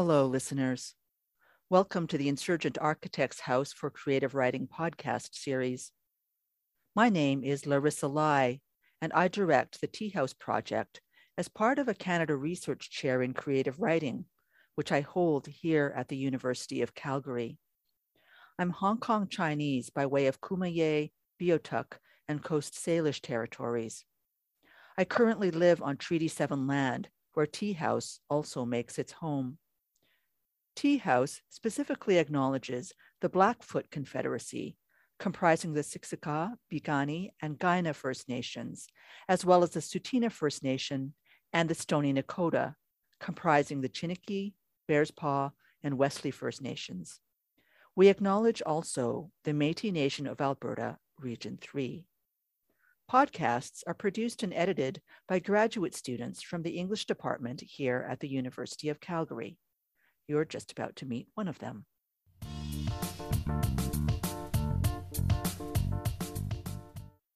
Hello, listeners. Welcome to the Insurgent Architects House for Creative Writing podcast series. My name is Larissa Lai, and I direct the Tea House Project as part of a Canada Research Chair in Creative Writing, which I hold here at the University of Calgary. I'm Hong Kong Chinese by way of Kumeyaay, Beothuk, and Coast Salish territories. I currently live on Treaty 7 land, where Tea House also makes its home. Tea House specifically acknowledges the Blackfoot Confederacy, comprising the Siksika, Piikani, and Kainai First Nations, as well as the Tsuut'ina First Nation and the Stoney Nakoda, comprising the Chiniki, Bearspaw, and Wesley First Nations. We acknowledge also the Métis Nation of Alberta, Region 3. Podcasts are produced and edited by graduate students from the English department here at the University of Calgary. You're just about to meet one of them.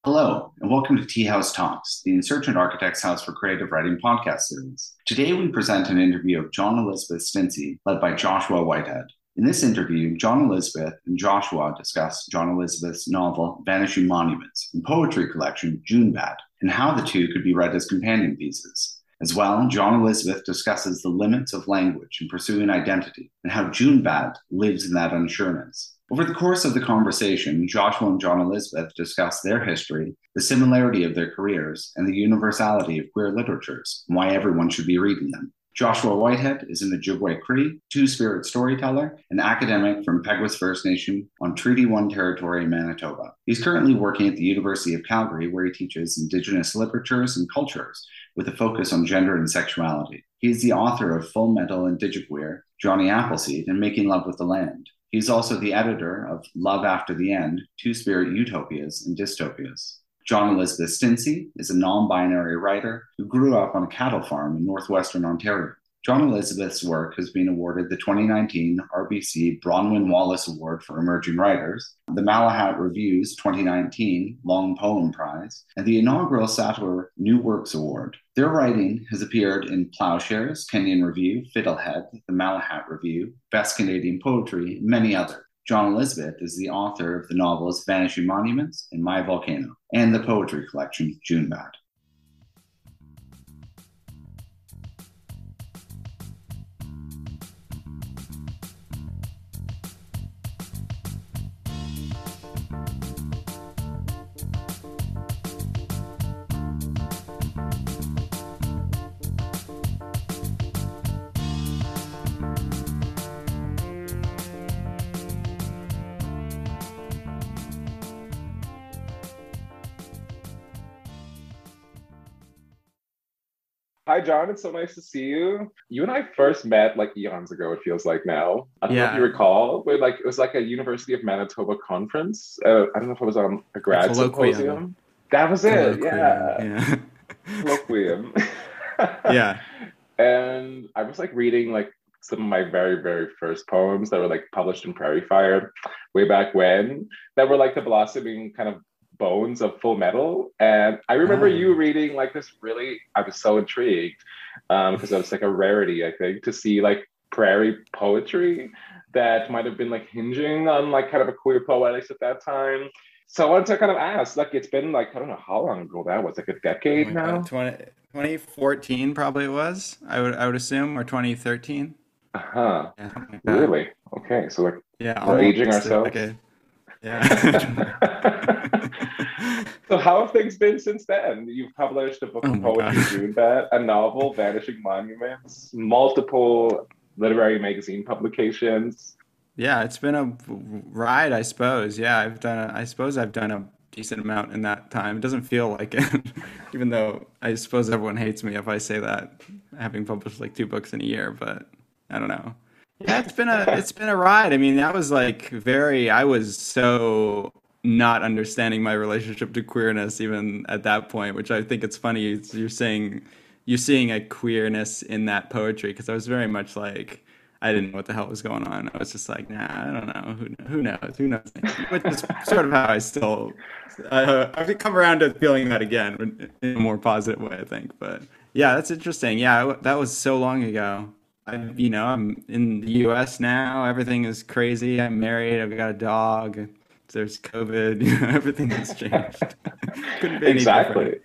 Hello, and welcome to Tea House Talks, the Insurgent Architects House for Creative Writing podcast series. Today we present an interview of John Elizabeth Stintzi, led by Joshua Whitehead. In this interview, John Elizabeth and Joshua discuss John Elizabeth's novel Vanishing Monuments and poetry collection Junebat, and how the two could be read as companion pieces. As well, John Elizabeth discusses the limits of language in pursuing identity and how Junebat lives in that unsureness. Over the course of the conversation, Joshua and John Elizabeth discuss their history, the similarity of their careers, and the universality of queer literatures, and why everyone should be reading them. Joshua Whitehead is an Ojibwe Cree, Two Spirit storyteller, and academic from Peguis First Nation on Treaty 1 territory in Manitoba. He's currently working at the University of Calgary, where he teaches Indigenous literatures and cultures with a focus on gender and sexuality. He is the author of Full Metal Indigiqueer, Johnny Appleseed, and Making Love with the Land. He's also the editor of Love After the End, Two Spirit Utopias and Dystopias. John Elizabeth Stintzi is a non binary writer who grew up on a cattle farm in northwestern Ontario. John Elizabeth's work has been awarded the 2019 RBC Bronwyn Wallace Award for Emerging Writers, the Malahat Review's 2019 Long Poem Prize, and the inaugural Sattler New Works Award. Their writing has appeared in Ploughshares, Kenyon Review, Fiddlehead, the Malahat Review, Best Canadian Poetry, and many others. John Elizabeth is the author of the novels Vanishing Monuments and My Volcano, and the poetry collection June Hi, John. It's so nice to see you. You and I first met like eons ago, it feels like now. I don't yeah. know if you recall, but like it was like a University of Manitoba conference. Uh, I don't know if it was on a grad symposium. That was it. Yeah. yeah. Colloquium. yeah. And I was like reading like some of my very, very first poems that were like published in Prairie Fire way back when that were like the blossoming kind of bones of full metal. And i remember oh. you reading like this really i was so intrigued um because it was like a rarity i think to see like prairie poetry that might have been like hinging on like kind of a queer poetics at that time. So i wanted to kind of ask like it's been like i don't know how long ago that was like a decade oh now? 20, 2014 probably it was i would i would assume or 2013 uh-huh. Yeah, like really? Okay so like yeah we're aging ourselves yeah so how have things been since then? You've published a book of oh poetry, June a novel, Vanishing Monuments, multiple literary magazine publications. Yeah, it's been a ride, I suppose. Yeah, I've done. A, I suppose I've done a decent amount in that time. It doesn't feel like it, even though I suppose everyone hates me if I say that, having published like two books in a year. But I don't know. Yeah, it's been a it's been a ride. I mean, that was like very. I was so not understanding my relationship to queerness even at that point, which I think it's funny. You're saying you're seeing a queerness in that poetry because I was very much like I didn't know what the hell was going on. I was just like, nah, I don't know. Who, who knows? Who knows? Which is sort of how I still uh, I've come around to feeling that again in a more positive way, I think. But yeah, that's interesting. Yeah, that was so long ago. I, you know, I'm in the U.S. now. Everything is crazy. I'm married. I've got a dog. There's COVID. You know, everything has changed. Couldn't be exactly. Different.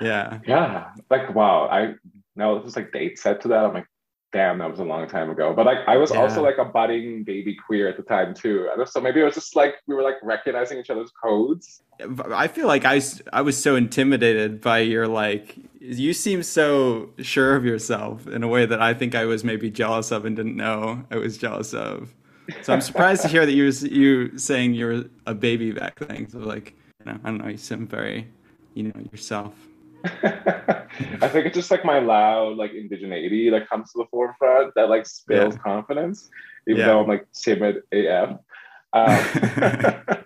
Yeah. Yeah. Like wow. I know this is like date set to that. I'm like, damn, that was a long time ago. But like I was yeah. also like a budding baby queer at the time too. So maybe it was just like we were like recognizing each other's codes. I feel like I I was so intimidated by your like you seem so sure of yourself in a way that I think I was maybe jealous of and didn't know I was jealous of. So I'm surprised to hear that you you saying you're a baby back then. So like, you know, I don't know, you seem very, you know, yourself. I think it's just like my loud like indigeneity like comes to the forefront that like spills yeah. confidence, even yeah. though I'm like timid AF. Um,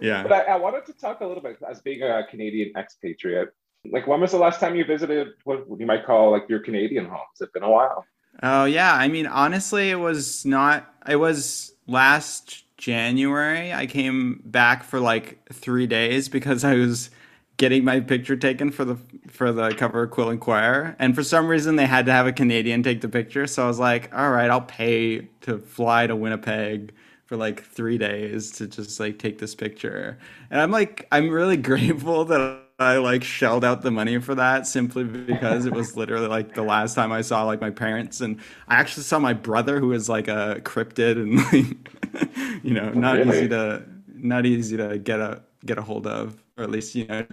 yeah. But I, I, wanted to talk a little bit as being a Canadian expatriate. Like, when was the last time you visited what you might call like your Canadian home? Has it been a while? Oh yeah, I mean honestly, it was not. It was last January. I came back for like three days because I was getting my picture taken for the for the cover of Quill and Quire, and for some reason they had to have a Canadian take the picture. So I was like, all right, I'll pay to fly to Winnipeg for like three days to just like take this picture. And I'm like, I'm really grateful that I like shelled out the money for that simply because it was literally like the last time I saw like my parents and I actually saw my brother who is like a cryptid and like you know not really? easy to not easy to get a get a hold of or at least you know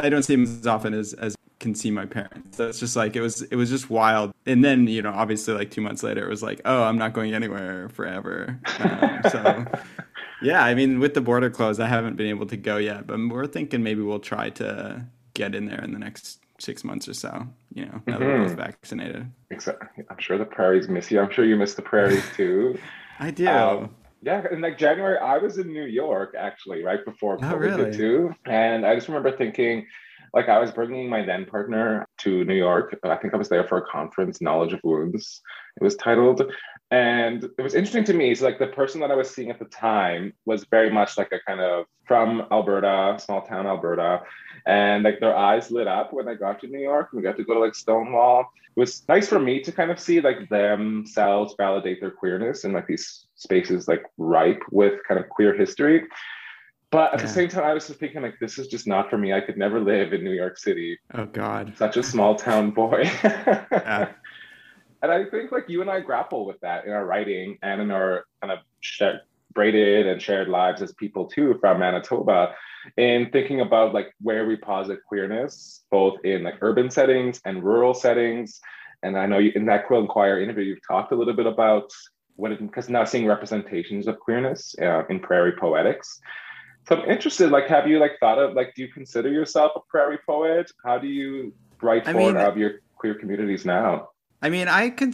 I don't see him as often as as can see my parents. So it's just like it was it was just wild. And then you know obviously like two months later it was like oh I'm not going anywhere forever. Um, so yeah, I mean with the border closed I haven't been able to go yet, but we're thinking maybe we'll try to get in there in the next six months or so. You know now mm-hmm. that we're mm-hmm. vaccinated. Exactly. I'm sure the prairies miss you. I'm sure you miss the prairies too. I do. Um, yeah, in like January, I was in New York actually, right before oh, COVID really? too, and I just remember thinking, like, I was bringing my then partner to New York. I think I was there for a conference, Knowledge of Wounds. It was titled, and it was interesting to me. So, like, the person that I was seeing at the time was very much like a kind of from Alberta, small town Alberta, and like their eyes lit up when I got to New York. We got to go to like Stonewall. It was nice for me to kind of see like themselves validate their queerness in like these spaces like ripe with kind of queer history. But at yeah. the same time, I was just thinking like this is just not for me. I could never live in New York City. Oh God, such a small town boy. yeah. And I think like you and I grapple with that in our writing and in our kind of shared, braided and shared lives as people too from Manitoba in thinking about like where we posit queerness, both in like urban settings and rural settings. And I know you, in that Quill and Quire interview, you've talked a little bit about what it because now seeing representations of queerness uh, in prairie poetics. So I'm interested, like, have you like thought of like, do you consider yourself a prairie poet? How do you write I mean, of your queer communities now? I mean, I can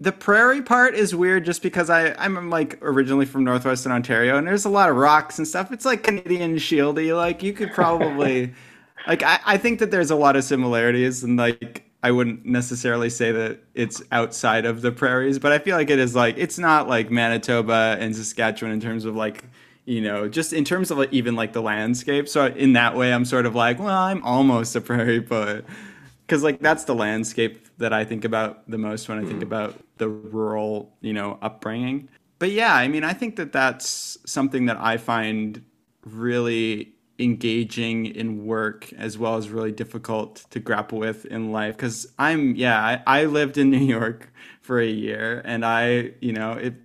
the prairie part is weird just because I I'm like originally from northwestern Ontario and there's a lot of rocks and stuff. It's like Canadian shieldy. Like you could probably like I, I think that there's a lot of similarities and like I wouldn't necessarily say that it's outside of the prairies, but I feel like it is like it's not like Manitoba and Saskatchewan in terms of like you know just in terms of like even like the landscape. So in that way, I'm sort of like well, I'm almost a prairie poet because like that's the landscape that I think about the most when I think mm. about the rural, you know, upbringing. But yeah, I mean, I think that that's something that I find really engaging in work as well as really difficult to grapple with in life because i'm yeah I, I, lived in new york for a year and i you know it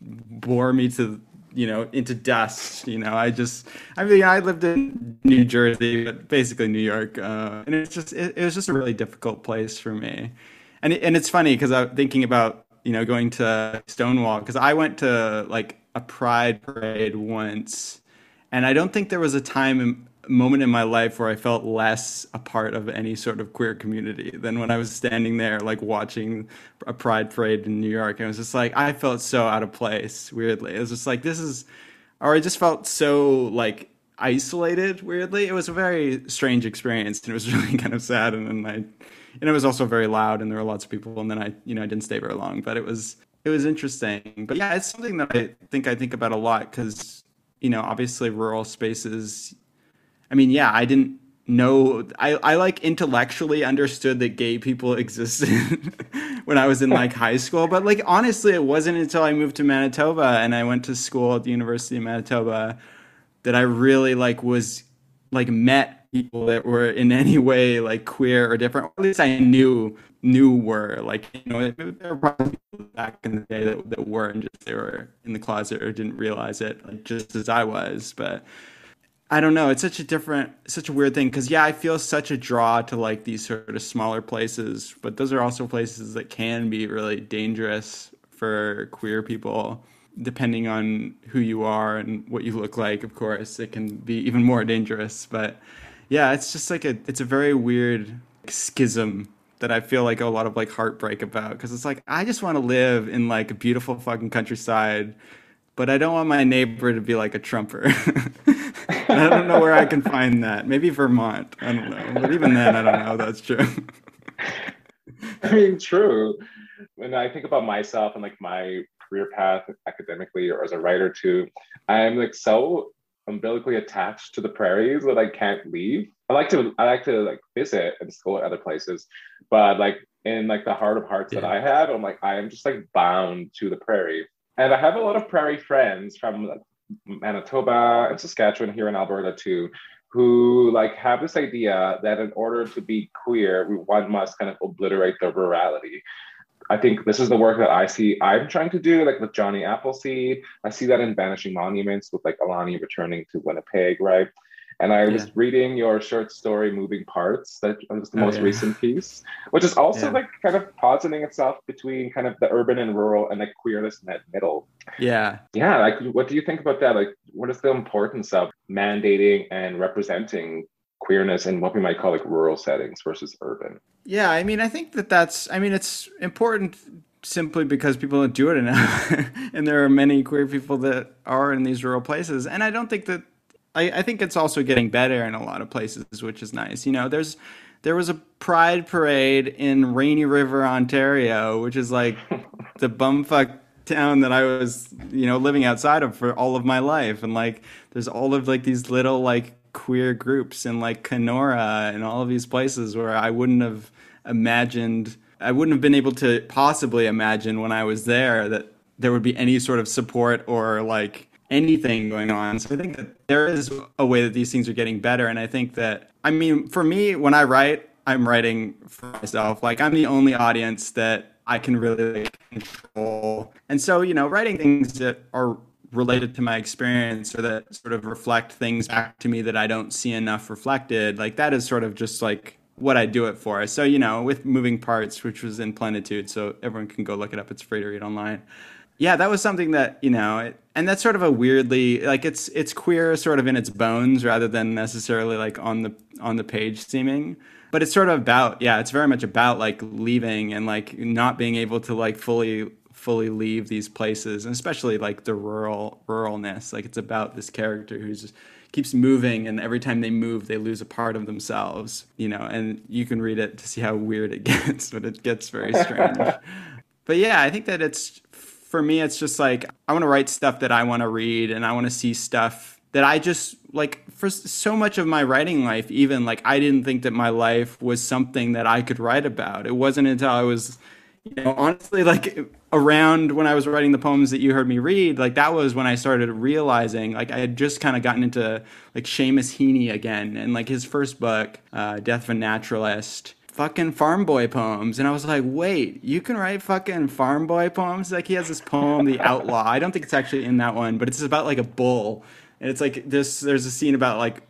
bore me to you know into dust you know. I just i mean i lived in new jersey but basically new york uh, and it's just it, it, was just a really difficult place for me. And it, and it's funny because i'm thinking about you know going to stonewall because i went to like a pride parade once and i don't think there was a time moment in my life where I felt less a part of any sort of queer community than when I was standing there, like watching a pride parade in New York. And it was just like, I felt so out of place, weirdly. It was just like, this is, or I just felt so like isolated, weirdly. It was a very strange experience and it was really kind of sad. And then I, and it was also very loud and there were lots of people. And then I, you know, I didn't stay very long, but it was, it was interesting. But yeah, it's something that I think I think about a lot because, you know, obviously rural spaces I mean, yeah, I didn't know I, I like intellectually understood that gay people existed when I was in like high school. But like honestly it wasn't until I moved to Manitoba and I went to school at the University of Manitoba that I really like was like met people that were in any way like queer or different. At least I knew knew were like you know there were probably people back in the day that, that were and just they were in the closet or didn't realize it like just as I was. But I don't know. It's such a different, such a weird thing because yeah, I feel such a draw to like these sort of smaller places, but those are also places that can be really dangerous for queer people, depending on who you are and what you look like. Of course, it can be even more dangerous. But yeah, it's just like a, it's a very weird schism that I feel like a lot of like heartbreak about because it's like I just want to live in like a beautiful fucking countryside but I don't want my neighbor to be like a Trumper. I don't know where I can find that. Maybe Vermont. I don't know. But even then, I don't know. That's true. I mean, true. When I think about myself and like my career path academically or as a writer too, I'm like so umbilically attached to the prairies that I can't leave. I like to I like to like visit and school at other places, but like in like the heart of hearts yeah. that I have, I'm like I am just like bound to the prairie. And I have a lot of prairie friends from Manitoba and Saskatchewan here in Alberta too, who like have this idea that in order to be queer, one must kind of obliterate the rurality. I think this is the work that I see I'm trying to do, like with Johnny Appleseed. I see that in Vanishing Monuments with like Alani returning to Winnipeg, right? And I was yeah. reading your short story, Moving Parts, that was the oh, most yeah. recent piece, which is also yeah. like kind of positing itself between kind of the urban and rural and like queerness in that middle. Yeah. Yeah. Like, what do you think about that? Like, what is the importance of mandating and representing queerness in what we might call like rural settings versus urban? Yeah. I mean, I think that that's, I mean, it's important simply because people don't do it enough. and there are many queer people that are in these rural places. And I don't think that I, I think it's also getting better in a lot of places, which is nice. You know, there's there was a pride parade in Rainy River, Ontario, which is like the bumfuck town that I was, you know, living outside of for all of my life. And like there's all of like these little like queer groups in like Kenora and all of these places where I wouldn't have imagined I wouldn't have been able to possibly imagine when I was there that there would be any sort of support or like anything going on. So I think that there is a way that these things are getting better. And I think that, I mean, for me, when I write, I'm writing for myself. Like, I'm the only audience that I can really control. And so, you know, writing things that are related to my experience or that sort of reflect things back to me that I don't see enough reflected, like, that is sort of just like what I do it for. So, you know, with Moving Parts, which was in Plenitude, so everyone can go look it up. It's free to read online yeah, that was something that you know, it, and that's sort of a weirdly like it's it's queer sort of in its bones rather than necessarily like on the on the page seeming. But it's sort of about yeah, it's very much about like leaving and like not being able to like fully fully leave these places, and especially like the rural ruralness. Like it's about this character who's just keeps moving and every time they move they lose a part of themselves you know and you can read it to see how weird it gets but it gets very strange but yeah i think that it's for me, it's just like I want to write stuff that I want to read and I want to see stuff that I just like for so much of my writing life, even like I didn't think that my life was something that I could write about. It wasn't until I was, you know, honestly, like around when I was writing the poems that you heard me read, like that was when I started realizing, like I had just kind of gotten into like Seamus Heaney again and like his first book, uh, Death of a Naturalist fucking farm boy poems. And I was like, wait, you can write fucking farm boy poems? Like he has this poem, The Outlaw. I don't think it's actually in that one, but it's about like a bull. And it's like this there's a scene about like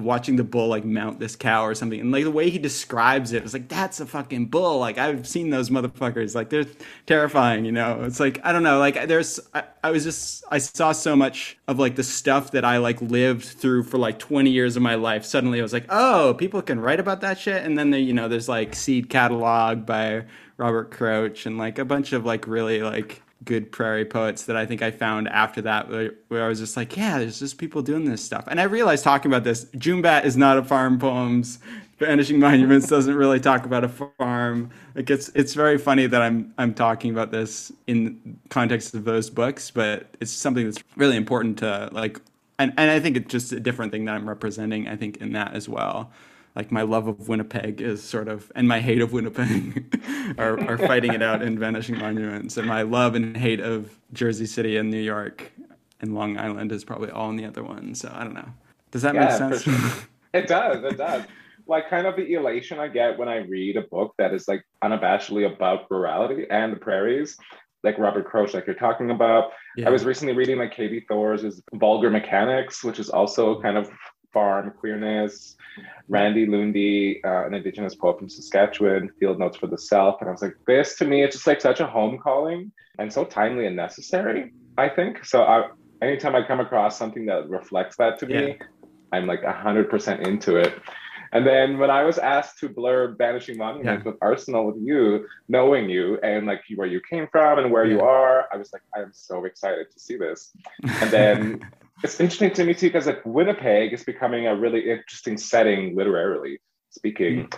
watching the bull like mount this cow or something. And like the way he describes it it's like that's a fucking bull. Like i've seen those motherfuckers. Like they're terrifying you know? It's like i don't know. Like there's I, I, was just i saw so much of like the stuff that i like lived through for like 20 years of my life. Suddenly i was like oh people can write about that shit. And then there you know there's like seed catalog by Robert Kroetsch and like a bunch of like really like good prairie poets that I think I found after that, where, where, I was just like, yeah, there's just people doing this stuff. And I realized talking about this, Junebat is not a farm poems. Vanishing Monuments doesn't really talk about a farm. Like it's it's very funny that I'm I'm talking about this in context of those books, but it's something that's really important to like. And, and I think it's just a different thing that I'm representing. I think in that as well. Like my love of Winnipeg is sort of and my hate of Winnipeg are, are fighting it out in Vanishing Monuments, and my love and hate of Jersey City and New York and Long Island is probably all in the other one. So I don't know. Does that yeah, make sense? Sure. it does. It does. Like kind of the elation I get when I read a book that is like unabashedly about rurality and the prairies, like Robert Kroetsch, like you're talking about. Yeah. I was recently reading like Katie Thor's Vulgar Mechanics, which is also kind of farm queerness. Randy Lundy, uh, an Indigenous poet from Saskatchewan, Field Notes for the Self. And I was like, this to me, it's just like such a home calling and so timely and necessary, I think. So I, anytime I come across something that reflects that to me, I'm like 100% into it. And then when I was asked to blur Vanishing Monuments yeah. with Arsenal with you, knowing you and like where you came from and where yeah. you are, I was like, I am so excited to see this. And then it's interesting to me too, because like Winnipeg is becoming a really interesting setting literarily speaking.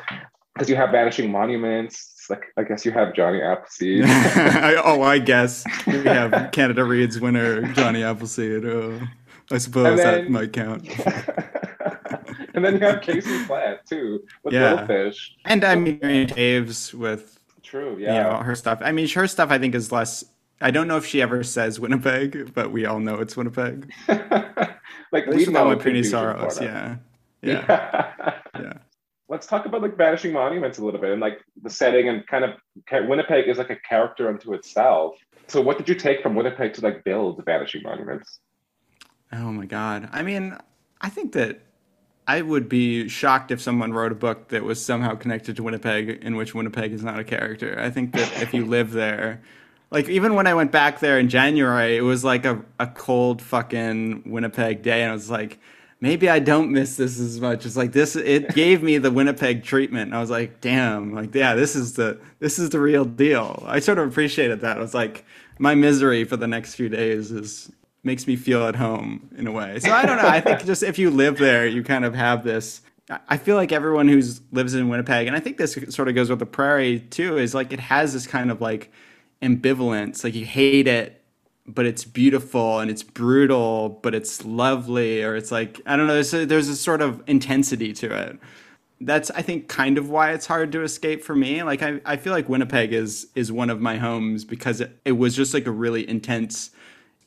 Because mm. you have Vanishing Monuments, like I guess you have Johnny Appleseed. oh, I guess we have Canada Reads winner Johnny Appleseed. Oh, I suppose then, that might count. and then you have Casey Plett too with yeah. Little Fish. And I mean Toews with True, yeah. You know, her stuff. I mean her stuff I think is less I don't know if she ever says Winnipeg, but we all know it's Winnipeg. like we know with Puny Sorrows, yeah. Yeah. yeah. yeah. Let's talk about like vanishing monuments a little bit and like the setting and kind of Winnipeg is like a character unto itself. So what did you take from Winnipeg to like build vanishing monuments? Oh my god. I mean, I think that I would be shocked if someone wrote a book that was somehow connected to Winnipeg in which Winnipeg is not a character. I think that if you live there, like even when I went back there in January, it was like a, a cold fucking Winnipeg day, and I was like, maybe I don't miss this as much. It's like this. It gave me the Winnipeg treatment. And I was like, damn, like yeah, this is the this is the real deal. I sort of appreciated that. I was like, my misery for the next few days is makes me feel at home in a way. So I don't know. I think just if you live there, you kind of have this. I feel like everyone who lives in Winnipeg, and I think this sort of goes with the prairie too, is like it has this kind of like ambivalence. Like you hate it, but it's beautiful and it's brutal, but it's lovely, or it's like I don't know. There's a, there's a sort of intensity to it. That's I think kind of why it's hard to escape for me. Like I, I feel like Winnipeg is is one of my homes because it, it was just like a really intense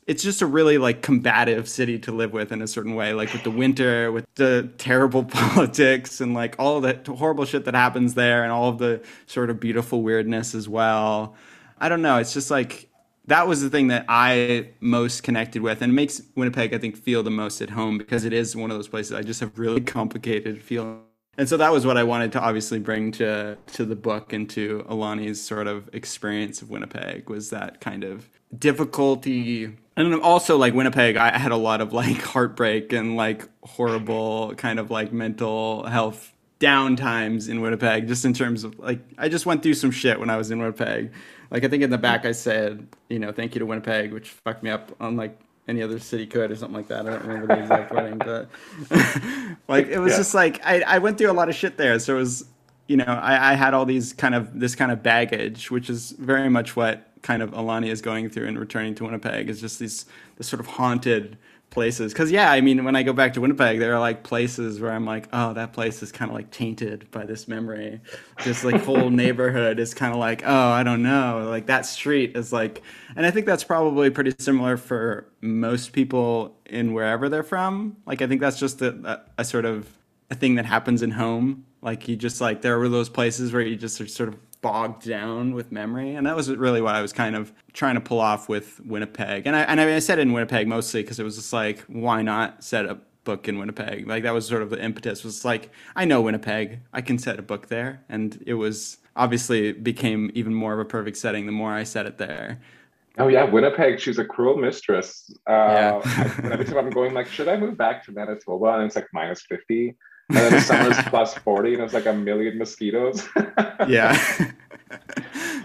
it's just a really like combative city to live with in a certain way like with the winter with the terrible politics and like all the horrible shit that happens there and all of the sort of beautiful weirdness as well I don't know. It's just like that was the thing that I most connected with, and makes Winnipeg, I think, feel the most at home because it is one of those places I just have really complicated feeling. And so that was what I wanted to obviously bring to to the book and to Alani's sort of experience of Winnipeg was that kind of difficulty. And also like Winnipeg, I had a lot of like heartbreak and like horrible kind of like mental health down times in Winnipeg, just in terms of like I just went through some shit when I was in Winnipeg like I think in the back I said, you know, thank you to Winnipeg, which fucked me up on like any other city could or something like that. I don't remember the exact wording, but like it was yeah. just like I, I went through a lot of shit there. So it was you know, I, I had all these kind of this kind of baggage, which is very much what kind of Alani is going through in returning to Winnipeg is just these this sort of haunted places. Because yeah, I mean, when I go back to Winnipeg, there are like places where I'm like, oh, that place is kind of like tainted by this memory. This like whole neighborhood is kind of like, oh, I don't know, like that street is like, and I think that's probably pretty similar for most people in wherever they're from. Like I think that's just a, a, a sort of a thing that happens in home. Like you just like there are those places where you just are sort of bogged down with memory, and that was really what I was kind of trying to pull off with Winnipeg. And I and I said in Winnipeg mostly because it was just like, why not set a book in Winnipeg? Like that was sort of the impetus. Was like, I know Winnipeg, I can set a book there, and it was obviously became even more of a perfect setting the more I set it there. Oh yeah, Winnipeg. She's a cruel mistress. Uh, yeah. every time I'm going, like, should I move back to Manitoba? And it's like minus fifty and then the summer's plus 40 and it's like a million mosquitoes. Yeah.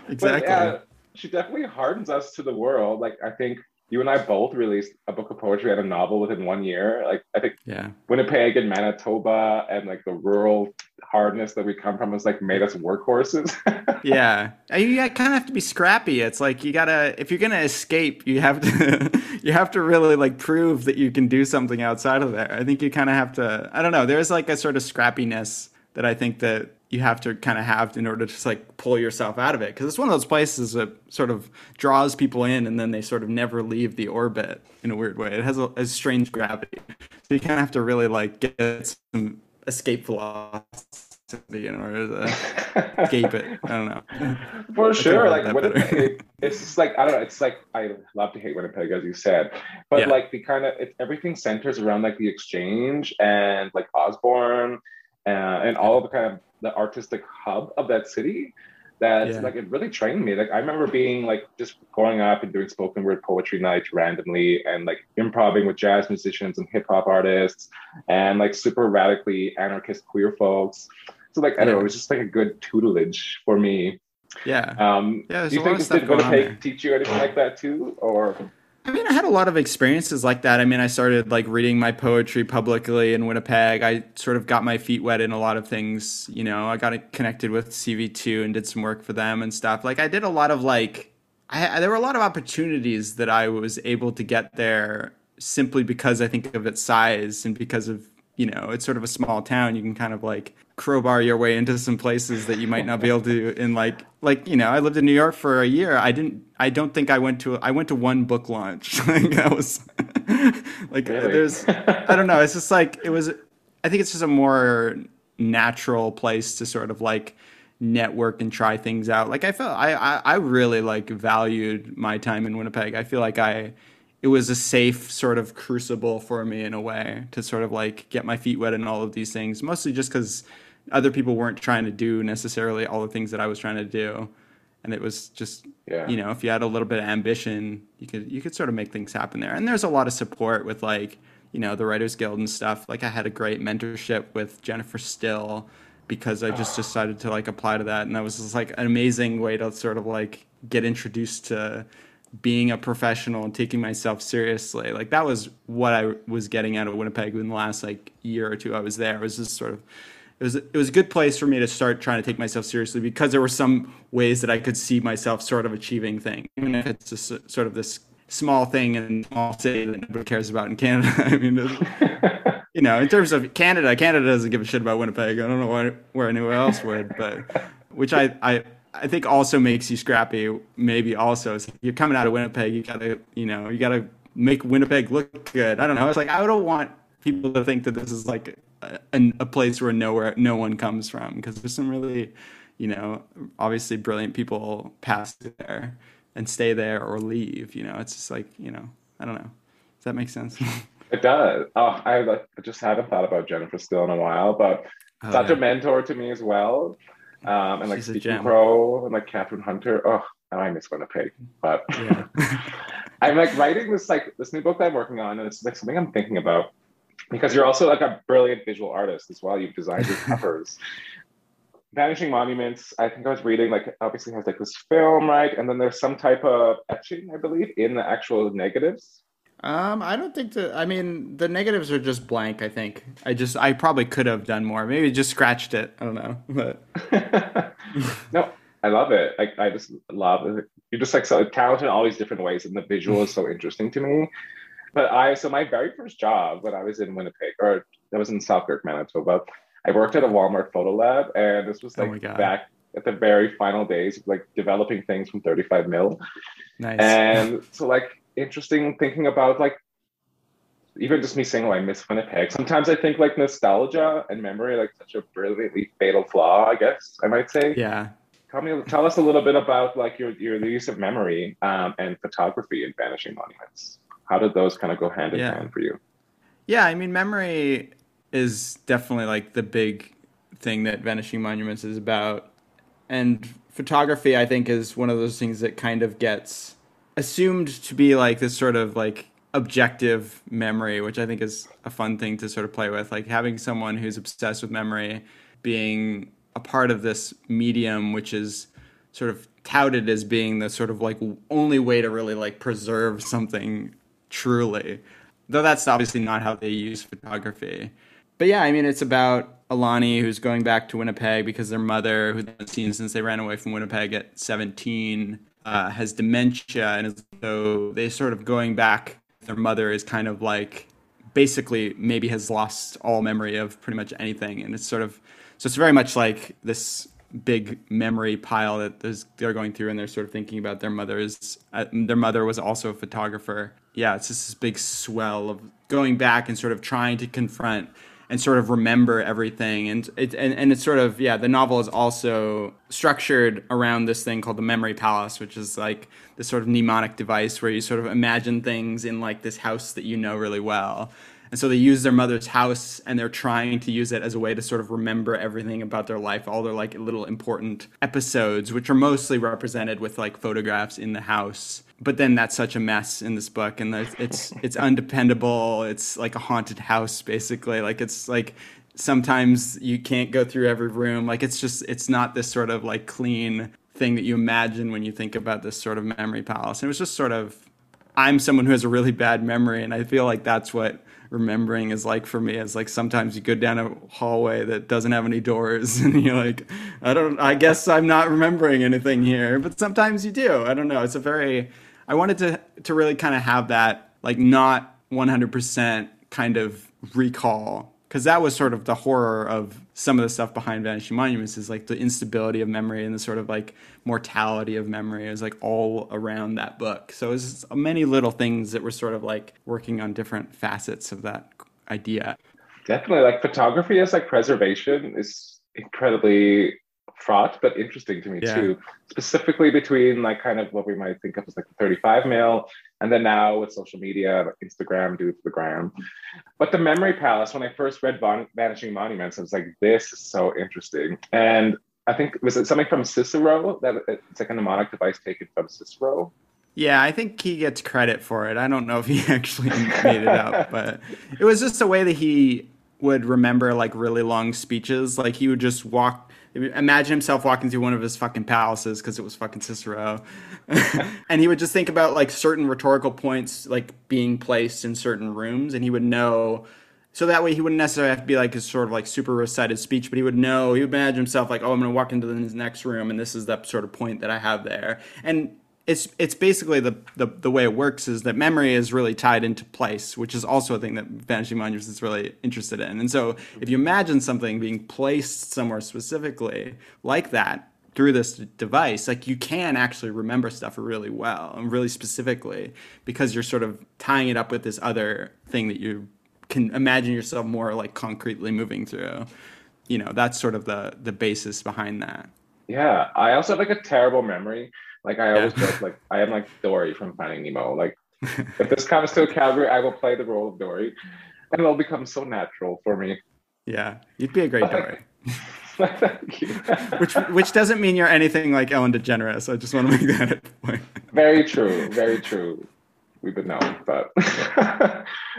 Exactly. but, yeah, she definitely hardens us to the world. Like i think you and I both released a book of poetry and a novel within one year. Like I think yeah. Winnipeg and Manitoba and like the rural hardness that we come from has like made us workhorses. yeah. You kind of have to be scrappy. It's like you gotta if you're gonna escape, you have to you have to really like prove that you can do something outside of there. I think you kind of have to I don't know, there's like a sort of scrappiness that I think that you have to kind of have in order to just like pull yourself out of it. Because it's one of those places that sort of draws people in and then they sort of never leave the orbit in a weird way. It has a, a strange gravity. So you kind of have to really like get some escape velocity in order to escape it. I don't know. For sure like it, it's just like i don't know it's like i love to hate winnipeg as you said. But yeah. like the kind of it, everything centers around like the exchange and like osborne uh, and all of the kind of the artistic hub of that city that yeah. like it really trained me. Like i remember being like just growing up and doing spoken word poetry nights randomly and like improvising with jazz musicians and hip-hop artists and like super radically anarchist queer folks. So like i don't know it was just like a good tutelage for me. Yeah. Um yeah do you think this did winnipeg teach you anything like that too or I mean, I had a lot of experiences like that. I mean, I started like reading my poetry publicly in Winnipeg. I sort of got my feet wet in a lot of things. You know, I got connected with CV2 and did some work for them and stuff. Like, I did a lot of like, I, there were a lot of opportunities that I was able to get there simply because I think of its size and because of you know, it's sort of a small town. You can kind of like crowbar your way into some places that you might not be able to in like like you know i lived in new york for a year i didn't i don't think i went to i went to one book launch like that was like really? there's i don't know it's just like it was i think it's just a more natural place to sort of like network and try things out like i felt i i, I really like valued my time in winnipeg i feel like i it was a safe sort of crucible for me in a way to sort of like get my feet wet in all of these things mostly just because other people weren't trying to do necessarily all the things that I was trying to do. And it was just, yeah. you know, if you had a little bit of ambition, you could you could sort of make things happen there. And there's a lot of support with like, you know, the Writers Guild and stuff. Like I had a great mentorship with Jennifer Still because I just decided to like apply to that, and that was just like an amazing way to sort of like get introduced to being a professional and taking myself seriously. Like that was what I was getting out of Winnipeg in the last like year or two I was there. It was just sort of it was it was a good place for me to start trying to take myself seriously because there were some ways that I could see myself sort of achieving things, even if it's just sort of this small thing in a small city that nobody cares about in Canada. I mean, you know, in terms of Canada, Canada doesn't give a shit about Winnipeg. I don't know where, where anywhere else would, but which I, I I think also makes you scrappy. Maybe also, like you're coming out of Winnipeg, you gotta you know you gotta make Winnipeg look good. I don't know. It's like I don't want people to think that this is like a, a place where nowhere no one comes from because there's some really you know obviously brilliant people pass there and stay there or leave you know it's just like you know i don't know does that make sense it does oh i like, just haven't thought about jennifer still in a while but oh, such yeah. a mentor to me as well um, and like Speaking Crow and like Catherine Hunter. Oh, now I miss Winnipeg. But yeah. I'm like writing this like this new book that I'm working on, and it's like something I'm thinking about because you're also like a brilliant visual artist as well. You've designed your covers. Vanishing Monuments, I think I was reading, like obviously has like this film, right? And then there's some type of etching, I believe, in the actual negatives. Um, I don't think that. I mean, the negatives are just blank. I think I just I probably could have done more. Maybe just scratched it. I don't know, but no, I love it. I, I just love it. You're just like so talented in all these different ways, and the visual is so interesting to me. But I so my very first job when I was in Winnipeg, or I was in Selkirk, Manitoba, I worked at a Walmart photo lab, and this was oh like oh back at the very final days of like developing things from 35 mil. Nice. And so like interesting thinking about like even just me saying, "Oh, I miss Winnipeg." Sometimes I think like nostalgia and memory like such a brilliantly fatal flaw. I guess I might say. Yeah. Tell me, tell us a little bit about like your your use of memory um, and photography and Vanishing Monuments how did those kind of go hand in yeah. hand for you? Yeah, I mean, memory is definitely like the big thing that Vanishing Monuments is about. And photography, I think, is one of those things that kind of gets assumed to be like this sort of like objective memory, which I think is a fun thing to sort of play with. Like having someone who's obsessed with memory being a part of this medium, which is sort of touted as being the sort of like only way to really like preserve something truly. Though that's obviously not how they use photography. But yeah, I mean, it's about Alani who's going back to Winnipeg because their mother, who they've seen since they ran away from Winnipeg at 17, uh, has dementia. And so they sort of going back, their mother is kind of like basically maybe has lost all memory of pretty much anything, and it's sort of so it's very much like this big memory pile that they're going through, and they're sort of thinking about their mother's. Uh, their mother was also a photographer. Yeah, it's just this big swell of going back and sort of trying to confront and sort of remember everything. And it and, and it's sort of yeah, the novel is also structured around this thing called the memory palace, which is like this sort of mnemonic device where you sort of imagine things in like this house that you know really well. And so they use their mother's house and they're trying to use it as a way to sort of remember everything about their life, all their like little important episodes, which are mostly represented with like photographs in the house. But then that's such a mess in this book and it's it's undependable. It's like a haunted house basically. Like it's like sometimes you can't go through every room. Like it's just it's not this sort of like clean thing that you imagine when you think about this sort of memory palace. And it was just sort of i'm someone who has a really bad memory and i feel like that's what remembering is like for me is like sometimes you go down a hallway that doesn't have any doors and you're like i don't i guess i'm not remembering anything here. But sometimes you do. I don't know. It's a very I wanted to to really kind of have that like not 100% kind of recall because that was sort of the horror of some of the stuff behind vanishing monuments is like the instability of memory and the sort of like mortality of memory is like all around that book. So it's many little things that were sort of like working on different facets of that idea. Definitely like photography as like preservation is incredibly fraught but interesting to me yeah. too specifically between like kind of what we might think of as like the 35 mil and then now with social media like instagram do the gram but the memory palace when i first read Van- vanishing monuments i was like this is so interesting and i think was it something from cicero that it's like a mnemonic device taken from cicero yeah, I think he gets credit for it. I don't know if he actually made it up, but it was just a way that he would remember like really long speeches. Like he would just walk imagine himself walking through one of his fucking palaces because it was fucking Cicero, and he would just think about like certain rhetorical points like being placed in certain rooms, and he would know. So that way, he wouldn't necessarily have to be like his sort of like super recited speech, but he would know. He would imagine himself like, oh, I'm going to walk into the next room, and this is the sort of point that I have there. And it's it's basically the, the the way it works is that memory is really tied into place, which is also a thing that Vanishing Monuments is really interested in. And so, if you imagine something being placed somewhere specifically like that through this device, like you can actually remember stuff really well and really specifically because you're sort of tying it up with this other thing that you can imagine yourself more like concretely moving through. You know, that's sort of the the basis behind that. Yeah, I also have like a terrible memory. Like I always joke, like I am like Dory from Finding Nemo. Like if this comes to Calgary, I will play the role of Dory, and it'll become so natural for me. Yeah, you'd be a great Dory. Thank you. which which doesn't mean you're anything like Ellen DeGeneres. I just want to make that point. very true. Very true. We would know, but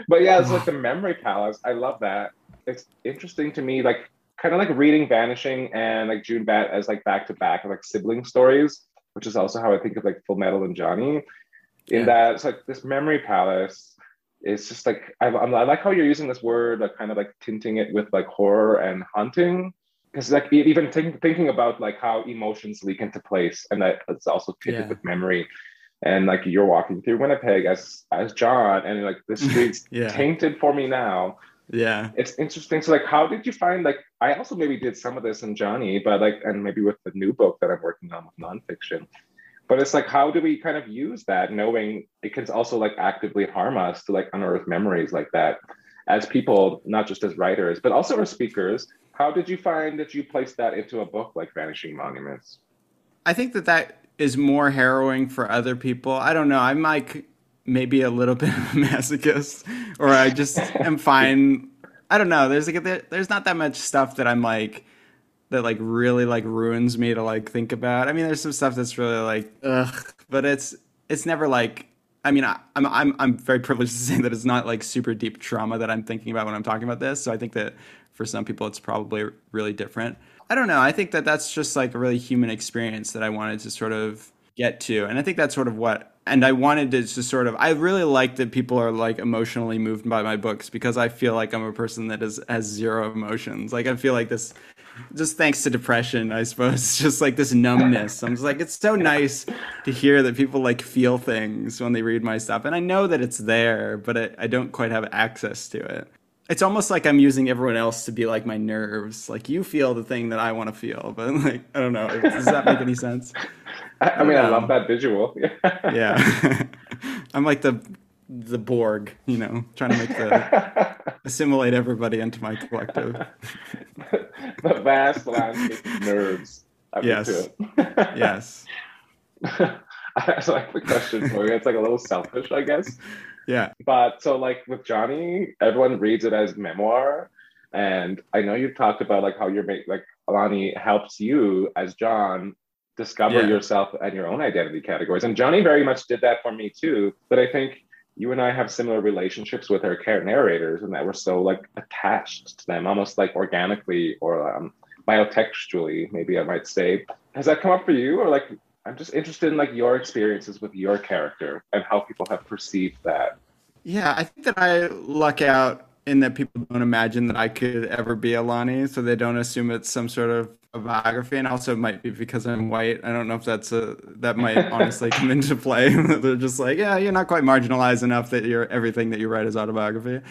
but yeah, it's like the memory palace. I love that. It's interesting to me, like kind of like reading Vanishing and like Junebat as like back to back, like sibling stories which is also how I think of like Full Metal and Johnny. In yeah. that it's like this memory palace it's just like I, I like how you're using this word, like kind of like tinting it with like horror and haunting, because like even think, thinking about like how emotions leak into place, and that it's also tinted yeah. with memory. And like you're walking through Winnipeg as as John, and like the streets yeah. tainted for me now yeah. It's interesting. So like how did you find like i also maybe did some of this in johnny but like and maybe with the new book that i'm working on with nonfiction. But it's like how do we kind of use that knowing it can also like actively harm us to like unearth memories like that as people not just as writers but also as speakers? How did you find that you placed that into a book like vanishing monuments? I think that that is more harrowing for other people. I don't know. I'm like maybe a little bit of a masochist, or I just am fine. I don't know. There's like there, there's not that much stuff that I'm like that like really like ruins me to like think about. I mean, there's some stuff that's really like ugh, but it's it's never like. I mean, I, I'm I'm I'm very privileged to say that it's not like super deep trauma that I'm thinking about when I'm talking about this. So I think that for some people, it's probably really different. I don't know. I think that that's just like a really human experience that I wanted to sort of get to. And I think that's sort of what and I wanted to just sort of I really like that people are like emotionally moved by my books because I feel like I'm a person that is has zero emotions. Like I feel like this just thanks to depression, I suppose. Just like this numbness. I'm just like, it's so nice to hear that people like feel things when they read my stuff. And I know that it's there, but I, I don't quite have access to it. It's almost like I'm using everyone else to be like my nerves. Like you feel the thing that I want to feel, but like I don't know. Does that make any sense? I, I mean, I love um, that visual. yeah, I'm like the the Borg, you know, trying to make the assimilate everybody into my collective. the vast landscape of nerves. Yes. yes. I have a question for you. It's like a little selfish, I guess. Yeah. But so like with Jonny, everyone reads it as memoir. And I know you've talked about like how your mate like Alani helps you as John discover yeah. yourself and your own identity categories. And Jonny very much did that for me too. But I think you and I have similar relationships with our narrators, and that we're so like attached to them, almost like organically or um, biotextually, maybe I might say. Has that come up for you, or like I'm just interested in like your experiences with your character and how people have perceived that. Yeah, I think that I luck out in that people don't imagine that I could ever be Alani, so they don't assume it's some sort of a biography. And also, it might be because I'm white. I don't know if that's a that might honestly come into play. They're just like, yeah, you're not quite marginalized enough that you're everything that you write is autobiography.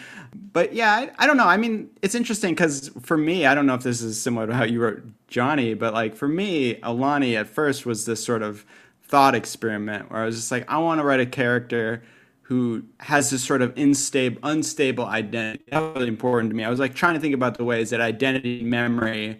But yeah, I, I don't know. I mean, it's interesting because for me, I don't know if this is similar to how you wrote Jonny, but like for me, Alani at first was this sort of thought experiment where I was just like, I want to write a character who has this sort of unstable, unstable identity. That was really important to me. I was like trying to think about the ways that identity, memory,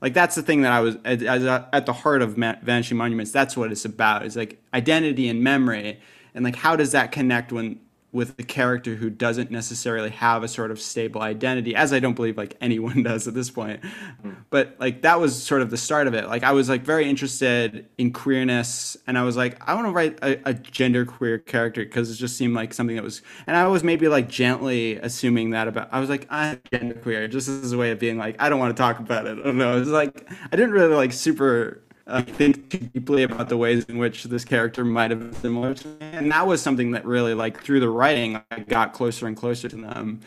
like that's the thing that I was at, uh, at the heart of Vanishing Monuments. That's what it's about. It's like identity and memory, and like how does that connect when with the character who doesn't necessarily have a sort of stable identity as i don't believe like anyone does at this point. Mm. but like that was sort of the start of it. Like i was like very interested in queerness and i was like i want to write a, a gender queer character because it just seemed like something that was and i was maybe like gently assuming that about i was like i'm gender queer just as a way of being like i don't want to talk about it. I don't know. It was like i didn't really like super uh, think too deeply about the ways in which this character might have been similar to me. And that was something that really, like, through the writing, I got closer and closer to them.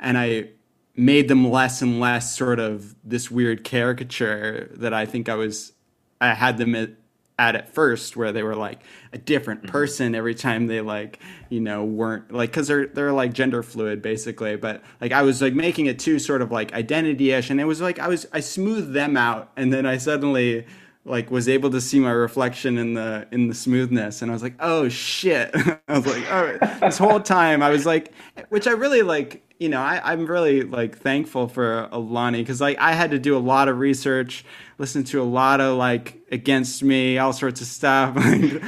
And I made them less and less sort of this weird caricature that I think I was, I had them at, at at first where they were like a different mm-hmm. person every time they like you know weren't like because they're they're like gender fluid basically but like i was like making it too sort of like identity-ish and it was like i was i smoothed them out and then i suddenly like was able to see my reflection in the in the smoothness and i was like oh shit. I was like oh this whole time i was like which i really like you know I, i'm really like thankful for alani because like i had to do a lot of research listen to a lot of like against me all sorts of stuff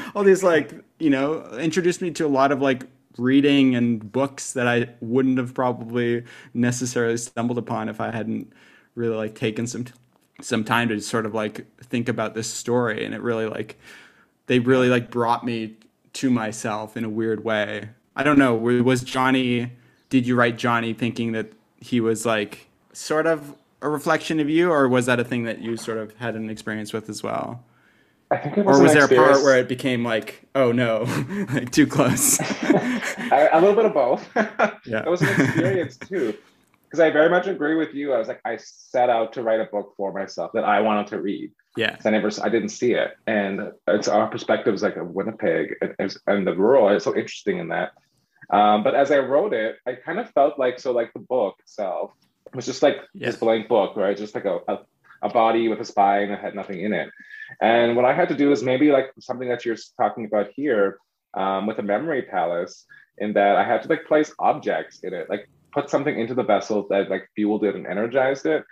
all these like you know introduced me to a lot of like reading and books that i wouldn't have probably necessarily stumbled upon if i hadn't really like taken some some time to sort of like think about this story and it really like they really like brought me to myself in a weird way. I don't know was jonny did you write jonny thinking that he was like sort of a reflection of you or was that a thing that you sort of had an experience with as well? I think it was or was there a part where it became like, oh no, like too close? a little bit of both. yeah, it was an experience too because I very much agree with you. I was like, I set out to write a book for myself that I wanted to read. Yeah. I never, I didn't see it, and it's our perspective is like a Winnipeg and, and the rural. It's so interesting in that. Um, but as I wrote it, I kind of felt like so like the book itself was just like yes. this blank book, right? Just like a, a a body with a spine that had nothing in it. And what I had to do is maybe like something that you're talking about here um, with a memory palace, in that I had to like place objects in it, like put something into the vessel that like fueled it and energized it.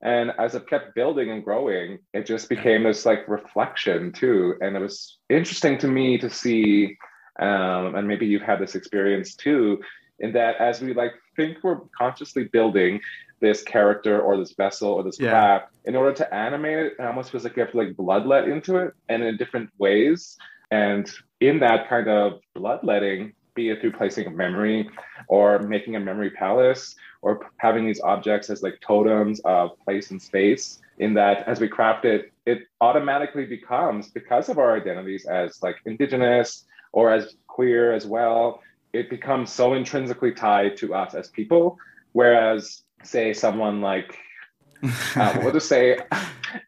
And as it kept building and growing, it just became this like reflection too. And it was interesting to me to see, um, and maybe you've had this experience too, in that as we like think we're consciously building this character or this vessel or this yeah. craft, in order to animate it, it almost feels like you have to like bloodlet into it and in different ways. And in that kind of bloodletting, be it through placing a memory or making a memory palace or having these objects as like totems of place and space in that as we craft it, it automatically becomes, because of our identities as like indigenous or as queer as well, it becomes so intrinsically tied to us as people. Whereas, say, someone like, uh, we'll just say,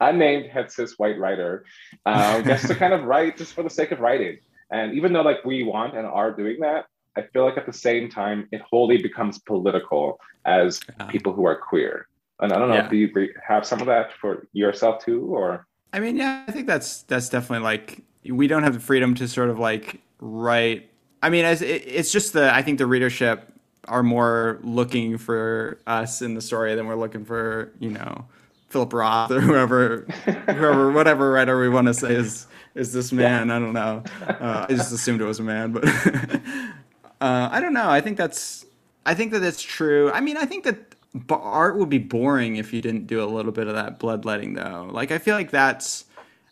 unnamed head cis white writer uh, gets to kind of write just for the sake of writing. And even though like we want and are doing that, I feel like at the same time it wholly becomes political as yeah. people who are queer. And I don't know, yeah. do you have some of that for yourself too, or? I mean, yeah, I think that's that's definitely like we don't have the freedom to sort of like write. I mean, as it, it's just the I think the readership are more looking for us in the story than we're looking for you know Philip Roth or whoever whoever whatever writer we want to say is is this man. I don't know. Uh, I just assumed it was a man, but uh, I don't know. I think that's I think that it's true. I mean, I think that art would be boring if you didn't do a little bit of that bloodletting though like i feel like that's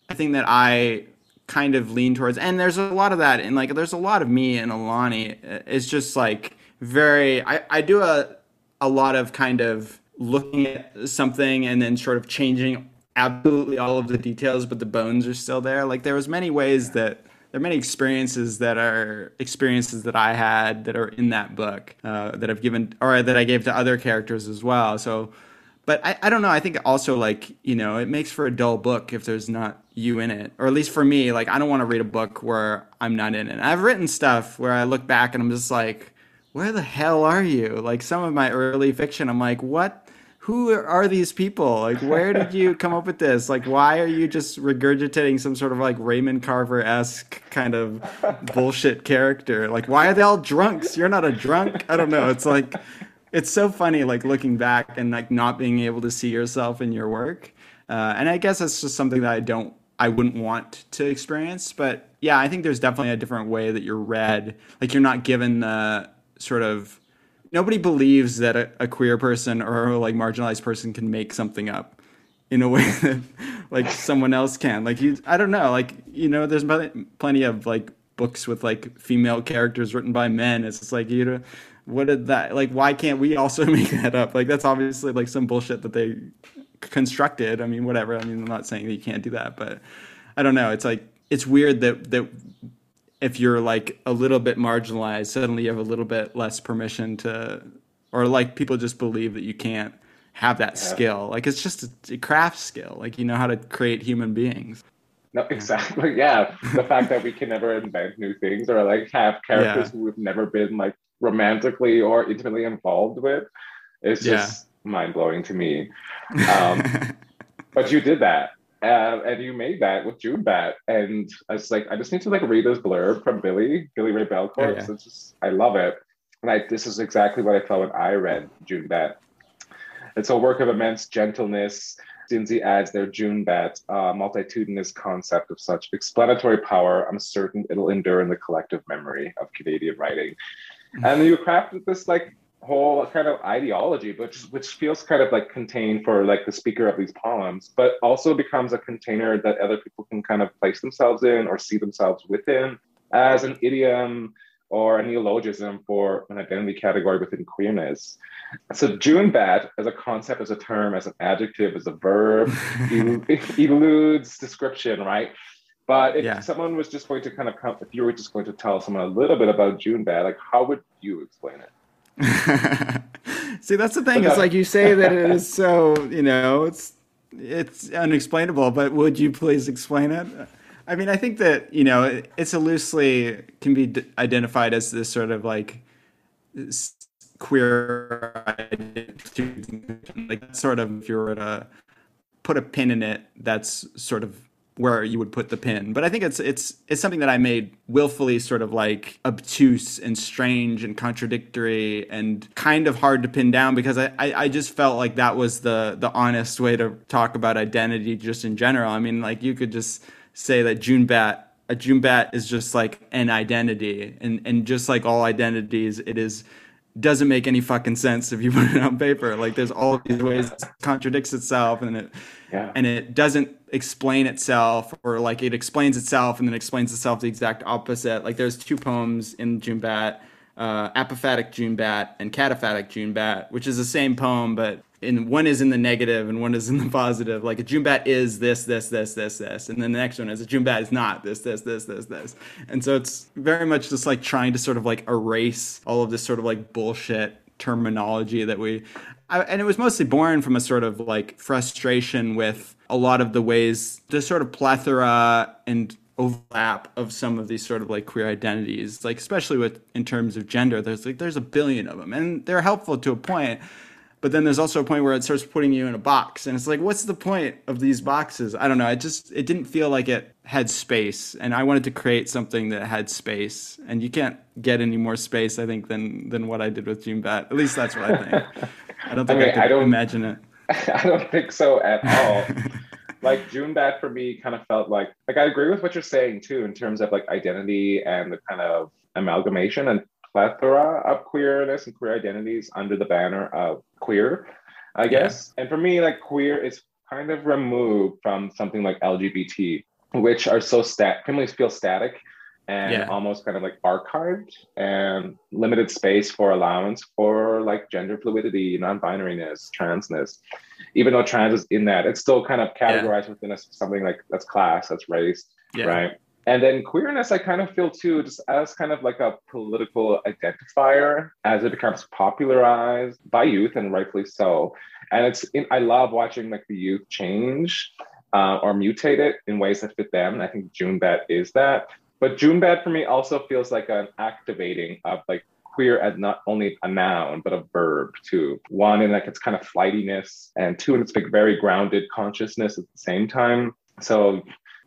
a thing that i kind of lean towards and there's a lot of that and like there's a lot of me and alani it's just like very i, I do a, a lot of kind of looking at something and then sort of changing absolutely all of the details but the bones are still there like there was many ways that there are many experiences that are experiences that I had that are in that book uh, that I've given or that I gave to other characters as well. So, but I, I don't know. I think also like you know it makes for a dull book if there's not you in it, or at least for me. Like I don't want to read a book where I'm not in it. I've written stuff where I look back and I'm just like, where the hell are you? Like some of my early fiction, I'm like, what who are these people? Like, where did you come up with this? Like, why are you just regurgitating some sort of like Raymond Carver esque kind of bullshit character? Like, why are they all drunks? You're not a drunk. I don't know. It's like, it's so funny, like looking back and like not being able to see yourself in your work. Uh, and I guess that's just something that I don't, I wouldn't want to experience. But yeah, I think there's definitely a different way that you're read. Like, you're not given the sort of nobody believes that a, a queer person or a, like marginalized person can make something up in a way that like someone else can. Like you, I don't know. Like you know, there's plenty of like books with like female characters written by men. It's just like you know, what did that like? Why can't we also make that up? Like that's obviously like some bullshit that they constructed. I mean, whatever. I mean, I'm not saying that you can't do that, but I don't know. It's like it's weird that that if you're like a little bit marginalized, suddenly you have a little bit less permission to, or like people just believe that you can't have that yeah. skill. Like it's just a, a craft skill. Like you know how to create human beings. No, exactly. Yeah, the fact that we can never invent new things or like have characters yeah. who we've never been like romantically or intimately involved with is just yeah. mind blowing to me. Um, but you did that, uh, and you made that with Junebat, and I was like, I just need to like read this blurb from Billy, Billy Ray Belcourt. Yeah. It's just, I love it, and I, this is exactly what I felt when I read Junebat. It's a work of immense gentleness. Stintzi adds their Junebat, uh, multitudinous concept of such explanatory power. I'm certain it'll endure in the collective memory of Canadian writing. Mm-hmm. And you crafted this like whole kind of ideology, which which feels kind of like contained for like the speaker of these poems, but also becomes a container that other people can kind of place themselves in or see themselves within as an idiom or a neologism for an identity category within queerness. So Junebat as a concept, as a term, as an adjective, as a verb, eludes description, right? But if yeah. someone was just going to kind of come, if you were just going to tell someone a little bit about Junebat, like how would you explain it? See, that's the thing. It's like you say that it is so, you know, it's it's unexplainable. But would you please explain it? I mean, I think that you know, it's a loosely can be d- identified as this sort of like queer like sort of if you were to put a pin in it, that's sort of where you would put the pin. But I think it's it's it's something that I made willfully sort of like obtuse and strange and contradictory and kind of hard to pin down because I, I, I, just felt like that was the the honest way to talk about identity just in general. I mean like you could just say that Junebat a Junebat is just like an identity and, and just like all identities it is doesn't make any fucking sense if you put it on paper. Like there's all these ways it contradicts itself and it yeah. and it doesn't explain itself or like it explains itself and then explains itself the exact opposite. Like there's two poems in Junebat, uh, Apophatic Junebat and Cataphatic Junebat, which is the same poem, but in one is in the negative and one is in the positive. Like a Junebat is this, this, this, this, this, and then the next one is a Junebat is not this, this, this, this, this. And so it's very much just like trying to sort of like erase all of this sort of like bullshit terminology that we I, and it was mostly born from a sort of like frustration with a lot of the ways the sort of plethora and overlap of some of these sort of like queer identities like especially with in terms of gender there's like there's a billion of them and they're helpful to a point but then there's also a point where it starts putting you in a box and it's like what's the point of these boxes? I don't know it just it didn't feel like it had space and i wanted to create something that had space and you can't get any more space i think than than what i did with junebat at least that's what i think. I don't think i, mean, I could I don't, imagine it. I don't think so at all. Like Junebat for me kind of felt like like I agree with what you're saying too in terms of like identity and the kind of amalgamation and plethora of queerness and queer identities under the banner of queer, I guess. Yeah. And for me, like queer is kind of removed from something like LGBT, which are so stat families feel static and yeah. almost kind of like archived and limited space for allowance for like gender fluidity, non-binariness, transness. Even though trans is in that, it's still kind of categorized yeah. within a, something like that's class, that's race, yeah. right? And then queerness, I kind of feel too, just as kind of like a political identifier as it becomes popularized by youth, and rightfully so. And it's, in, I love watching like the youth change uh, or mutate it in ways that fit them. I think Junebat is that. But Junebat for me also feels like an activating of like queer as not only a noun but a verb too. One in like its kind of flightiness, and two in its like very grounded consciousness at the same time. So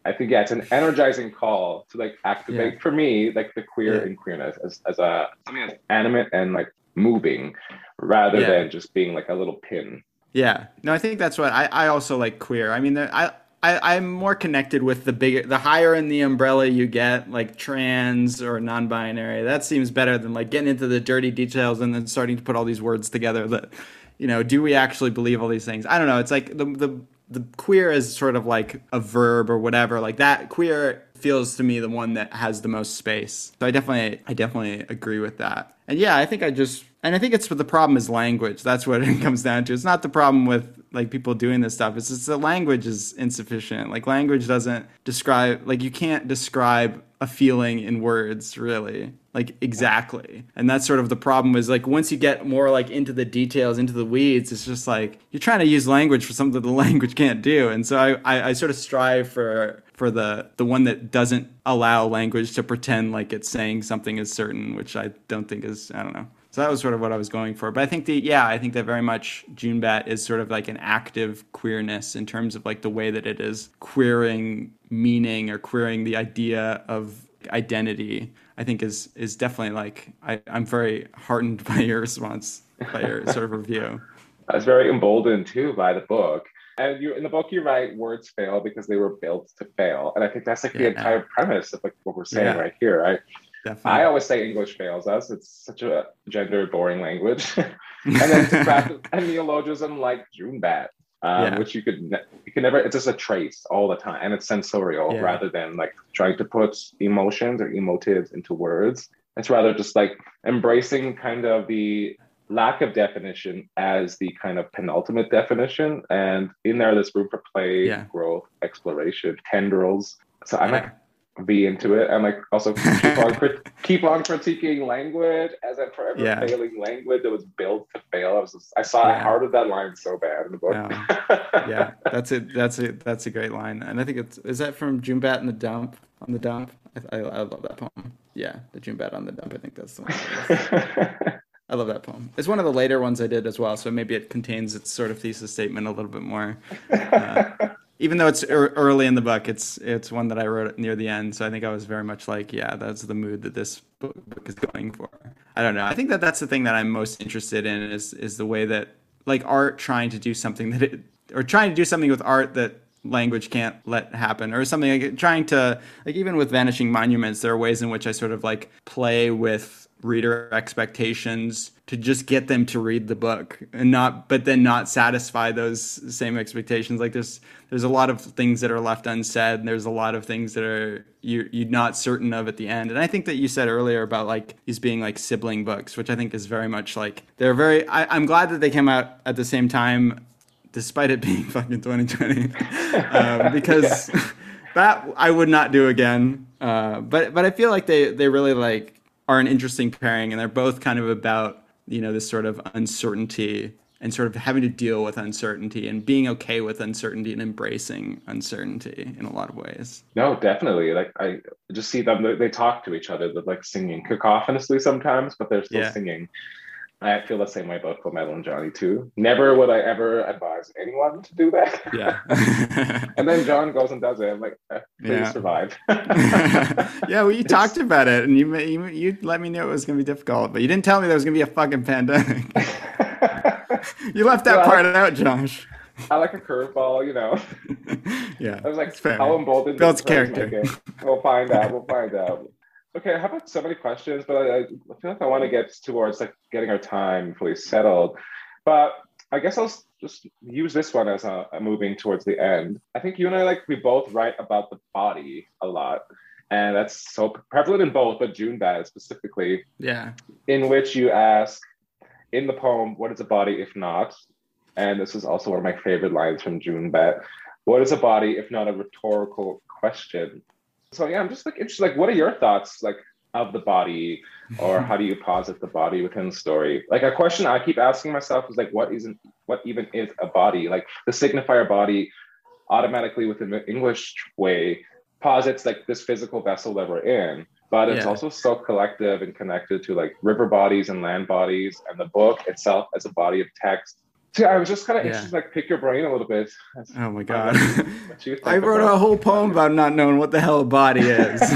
I think yeah, it's an energizing call to like activate yeah. for me like the queer yeah. and queerness as, as a something that's animate and like moving rather yeah. than just being like a little pin. Yeah, no, I think that's what I, I also like queer. I mean, I I, am more connected with the bigger, the higher in the umbrella you get, like trans or non-binary. That seems better than like getting into the dirty details and then starting to put all these words together. That, you know, do we actually believe all these things? I don't know. It's like the the the queer is sort of like a verb or whatever. Like that queer feels to me the one that has the most space. So I definitely I definitely agree with that. And yeah, I think I just and I think it's the problem is language. That's what it comes down to. It's not the problem with like people doing this stuff. It's just the language is insufficient. Like language doesn't describe like you can't describe a feeling in words really like exactly and that's sort of the problem is like once you get more like into the details into the weeds it's just like you're trying to use language for something the language can't do and so I, I, I sort of strive for for the the one that doesn't allow language to pretend like it's saying something is certain which i don't think is i don't know so that was sort of what I was going for. But I think the yeah, I think that very much Junebat is sort of like an active queerness in terms of like the way that it is queering meaning or queering the idea of identity. I think is is definitely like I, I'm very heartened by your response, by your sort of review. I was very emboldened too by the book. And you in the book you write words fail because they were built to fail. And I think that's like yeah. the entire premise of like what we're saying yeah. right here, right? Definitely. I always say English fails us. It's such a gender boring language. and then to a neologism like Junebat, um, yeah. which you could ne- you can never. It's just a trace all the time, and it's sensorial yeah. rather than like trying to put emotions or emotives into words. It's rather just like embracing kind of the lack of definition as the kind of penultimate definition, and in there, there's room for play, yeah. growth, exploration, tendrils. So I'm like be into it and like also keep on keep on critiquing language as a forever yeah. failing language that was built to fail. I was just, I saw yeah. heart of that line so bad in the book. Yeah. yeah, that's it. That's it. That's a great line, and I think it's is that from Junebat in the Dump on the Dump. I, I, I love that poem. Yeah, the Junebat on the Dump. I think that's the one. I love that poem. It's one of the later ones I did as well, so maybe it contains its sort of thesis statement a little bit more. Uh, even though it's early in the book, it's it's one that I wrote near the end. So I think I was very much like, yeah, that's the mood that this book, book is going for. I don't know. I think that that's the thing that I'm most interested in is is the way that like art trying to do something that it or trying to do something with art that language can't let happen or something like trying to like even with vanishing monuments there are ways in which i sort of like play with reader expectations to just get them to read the book and not but then not satisfy those same expectations. Like there's there's a lot of things that are left unsaid and there's a lot of things that are you you're not certain of at the end. And i think that you said earlier about like these being like sibling books which i think is very much like they're very I, i'm glad that they came out at the same time despite it being fucking 2020 um, because yeah. that i would not do again. Uh, but but i feel like they they really like are an interesting pairing, and they're both kind of about you know this sort of uncertainty and sort of having to deal with uncertainty and being okay with uncertainty and embracing uncertainty in a lot of ways. No, definitely. Like I just see them; they talk to each other. They're like singing cacophonously sometimes, but they're still yeah. singing. I feel the same way about Metal and Jonny too. Never would I ever advise anyone to do that. Yeah. and then John goes and does it. I'm like, eh, please yeah. survive. yeah, well, you talked about it, and you, you you let me know it was going to be difficult, but you didn't tell me there was going to be a fucking pandemic. you left that well, part like, out, Josh. I like a curveball, you know. yeah. I was like, how emboldened. Builds character. We'll find out. We'll find out. Okay, I have like so many questions, but I, I feel like I want to get towards like getting our time fully settled. But I guess I'll just use this one as a, a moving towards the end. I think you and I like we both write about the body a lot, and that's so prevalent in both, but Junebat specifically. Yeah. In which you ask in the poem, "What is a body if not?" And this is also one of my favorite lines from Junebat. What is a body if not a rhetorical question? So yeah, I'm just like interested. Like, what are your thoughts like of the body, or how do you posit the body within the story? Like a question I keep asking myself is like, what isn't what even is a body? Like the signifier body, automatically within the English way, posits like this physical vessel that we're in, but it's yeah. also so collective and connected to like river bodies and land bodies, and the book itself as a body of text yeah, I was just kind of yeah. interested, like pick your brain a little bit. Oh my god! I wrote about. a whole poem about not knowing what the hell a body is.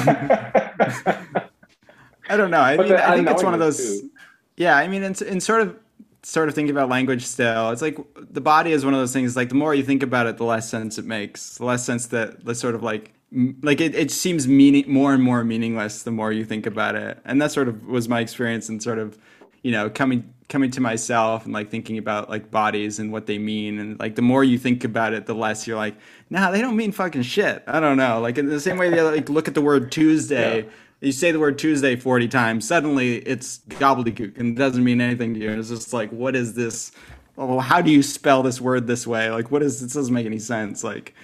I don't know. I but mean, I think it's one of those. Too. Yeah, I mean, in, in sort of sort of thinking about language still, it's like the body is one of those things. Like the more you think about it, the less sense it makes. The less sense that the sort of like like it, it seems meaning more and more meaningless the more you think about it. And that sort of was my experience in sort of you know coming coming to myself and like thinking about like bodies and what they mean. And like the more you think about it the less you're like nah they don't mean fucking shit. I don't know. Like in the same way they like look at the word tuesday. Yeah. you say the word tuesday 40 times suddenly it's gobbledygook and it doesn't mean anything to you. It's just like what is this? Well how do you spell this word this way? Like what is this doesn't make any sense. Like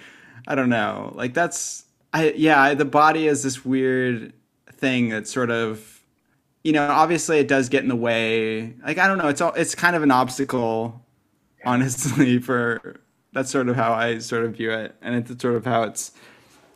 i don't know. Like that's i yeah the body is this weird thing that sort of you know, obviously it does get in the way. Like I don't know, it's all it's kind of an obstacle, honestly. For that's sort of how I sort of view it, and it's sort of how it's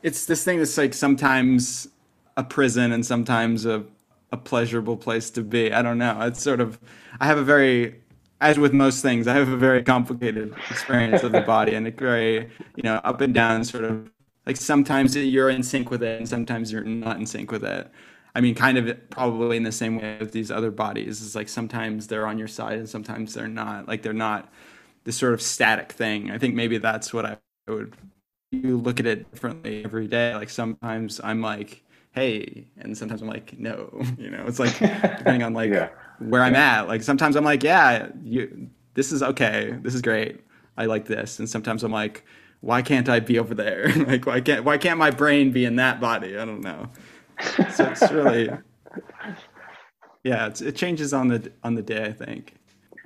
it's this thing that's like sometimes a prison and sometimes a a pleasurable place to be. I don't know. It's sort of I have a very as with most things, I have a very complicated experience of the body and a very, you know, up and down sort of like sometimes you're in sync with it and sometimes you're not in sync with it. I mean, kind of probably in the same way with these other bodies. Is like sometimes they're on your side and sometimes they're not. Like they're not this sort of static thing. I think maybe that's what I would. You look at it differently every day. Like sometimes I'm like, hey, and sometimes I'm like, no. You know, it's like depending on like yeah. where I'm at. Like sometimes I'm like, yeah, you, this is okay. This is great. I like this. And sometimes I'm like, why can't I be over there? like why can't why can't my brain be in that body? I don't know so it's really yeah it's, it changes on the on the day i think.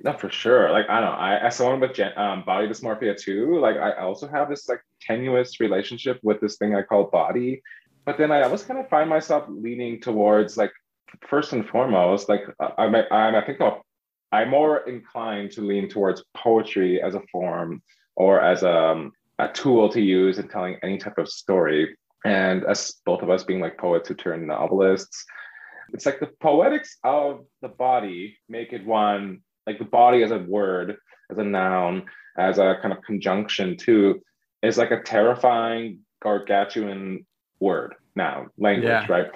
No for sure. Like i don't know i as someone with gen, um, body dysmorphia too like i also have this like tenuous relationship with this thing i call body. But then i always kind of find myself leaning towards like first and foremost like i'm, I'm i think I'll, i'm more inclined to lean towards poetry as a form or as a, um, a tool to use in telling any type of story and as both of us being like poets who turn novelists, it's like the poetics of the body make it one, like the body as a word, as a noun, as a kind of conjunction too, is like a terrifying gargantuan word now, language, yeah. right?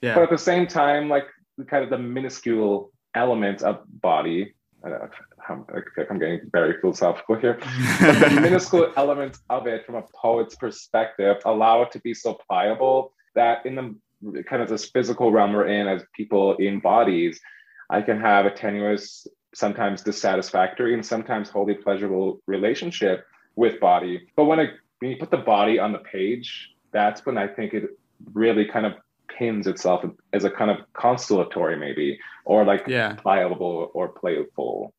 Yeah. But at the same time, like kind of the minuscule elements of body, uh, I'm, I'm getting very philosophical here. but the minuscule elements of it from a poet's perspective allow it to be so pliable that in the kind of this physical realm we're in as people in bodies, I can have a tenuous, sometimes dissatisfactory, and sometimes wholly pleasurable relationship with body. But when, I, when you put the body on the page, that's when I think it really kind of pins itself as a kind of constellatory, maybe, or like yeah. pliable or playful.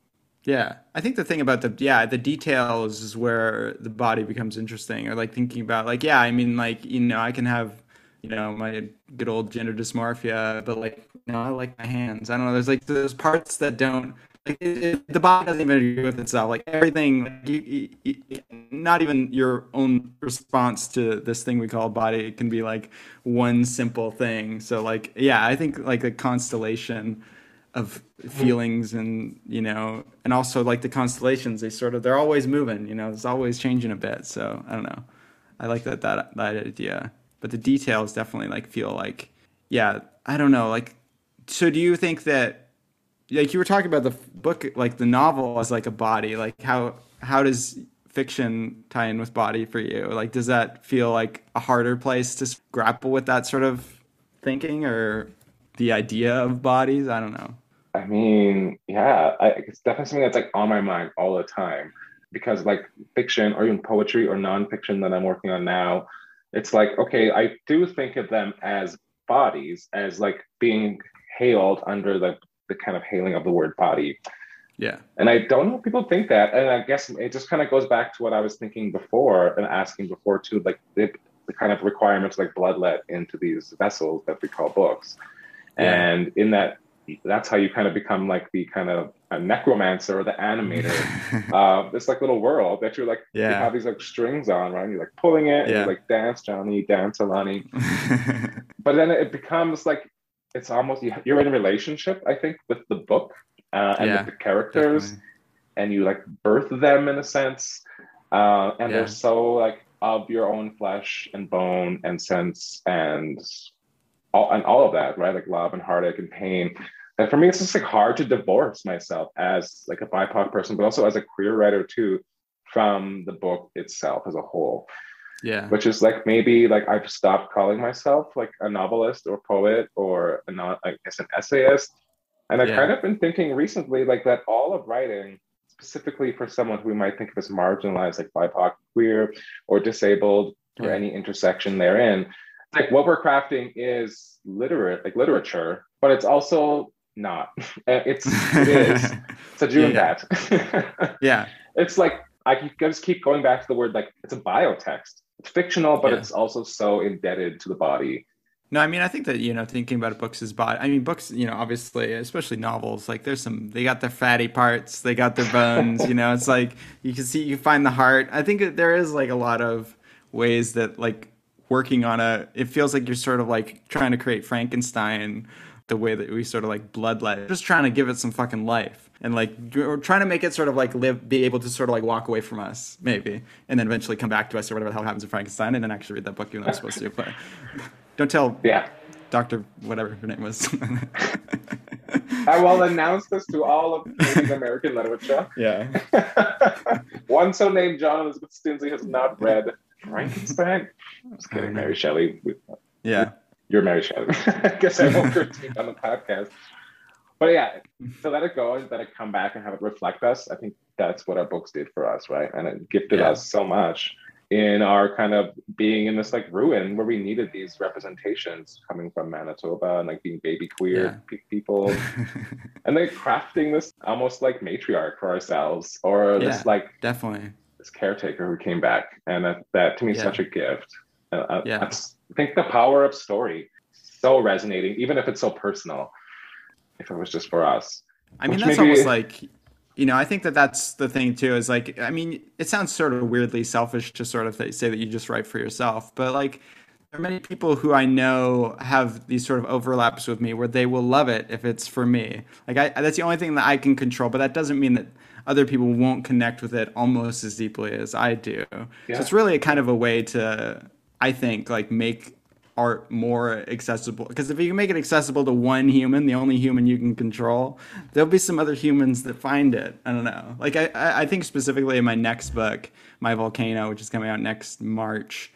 Yeah, I think the thing about the yeah the details is where the body becomes interesting, or like thinking about like yeah, I mean like you know I can have you know my good old gender dysmorphia, but like you know I like my hands. I don't know. There's like those parts that don't like it, it, the body doesn't even agree with itself. Like everything, you, you, not even your own response to this thing we call body can be like one simple thing. So like yeah, I think like a constellation of feelings and you know and also like the constellations they sort of they're always moving you know it's always changing a bit so i don't know. I like that that that idea. But the details definitely like feel like yeah i don't know like so do you think that like you were talking about the book like the novel as like a body like how how does fiction tie in with body for you? Like does that feel like a harder place to grapple with that sort of thinking or the idea of bodies? I don't know I mean, yeah, I, it's definitely something that's like on my mind all the time because like fiction or even poetry or nonfiction that I'm working on now, it's like, okay, I do think of them as bodies, as like being hailed under the, the kind of hailing of the word body. Yeah. And I don't know if people think that. And I guess it just kind of goes back to what I was thinking before and asking before too, like the, the kind of requirements like bloodlet into these vessels that we call books. Yeah. And in that that's how you kind of become like the kind of a necromancer or the animator uh, this like little world that you're like yeah. you have these like strings on right you're like pulling it yeah. and like dance jonny dance alani but then it becomes like it's almost you're in a relationship i think with the book uh, and yeah, with the characters definitely. and you like birth them in a sense uh, and they're so like of your own flesh and bone and sense and all and all of that, right? Like love and heartache and pain. And for me, it's just like hard to divorce myself as like a BIPOC person, but also as a queer writer too, from the book itself as a whole. Yeah. Which is like maybe like I've stopped calling myself like a novelist or poet or a not I guess an essayist. And I've yeah. kind of been thinking recently like that all of writing, specifically for someone who we might think of as marginalized, like BIPOC, queer, or disabled, yeah. or any intersection therein, like what we're crafting is literate like literature but it's also not uh, it's it is it's a doing yeah. that yeah it's like i just keep going back to the word like it's a biotext it's fictional but yeah. it's also so indebted to the body no, I mean I think that you know thinking about books is body. I mean books, you know, obviously, especially novels. Like there's some, they got their fatty parts, they got their bones. you know, it's like you can see, you find the heart. I think that there is like a lot of ways that like working on a it feels like you're sort of like trying to create frankenstein the way that we sort of like bloodlet just trying to give it some fucking life and like we're trying to make it sort of like live be able to sort of like walk away from us maybe and then eventually come back to us or whatever the hell happens in frankenstein and then actually read that book though i'm supposed to but don't tell yeah dr whatever her name was I will announce this to all of American literature. Yeah. One so named John Elizabeth Stintzi has not read Frankenstein. I'm just kidding, Mary Shelley. Yeah. You're Mary Shelley. I guess I won't critique on the podcast. But yeah, to let it go and let it come back and have it reflect us, I think that's what our books did for us, right? And it gifted yeah. us so much in our kind of being in this like ruin where we needed these representations coming from Manitoba and like being baby queer yeah. people and like crafting this almost like matriarch for ourselves or yeah, this like definitely this caretaker who came back, and that, that to me is yeah. such a gift. Uh, yeah. I think the power of story so resonating, even if it's so personal. If it was just for us, I mean, that's maybe... almost like you know, I think that that's the thing too. Is like, I mean, it sounds sort of weirdly selfish to sort of say that you just write for yourself, but like, there are many people who I know have these sort of overlaps with me where they will love it if it's for me. Like, I, that's the only thing that I can control, but that doesn't mean that other people won't connect with it almost as deeply as I do. Yeah. So it's really a kind of a way to, I think, like make art more accessible. Because if you can make it accessible to one human, the only human you can control, there'll be some other humans that find it. I don't know. Like I, I think specifically in my next book, My Volcano, which is coming out next March.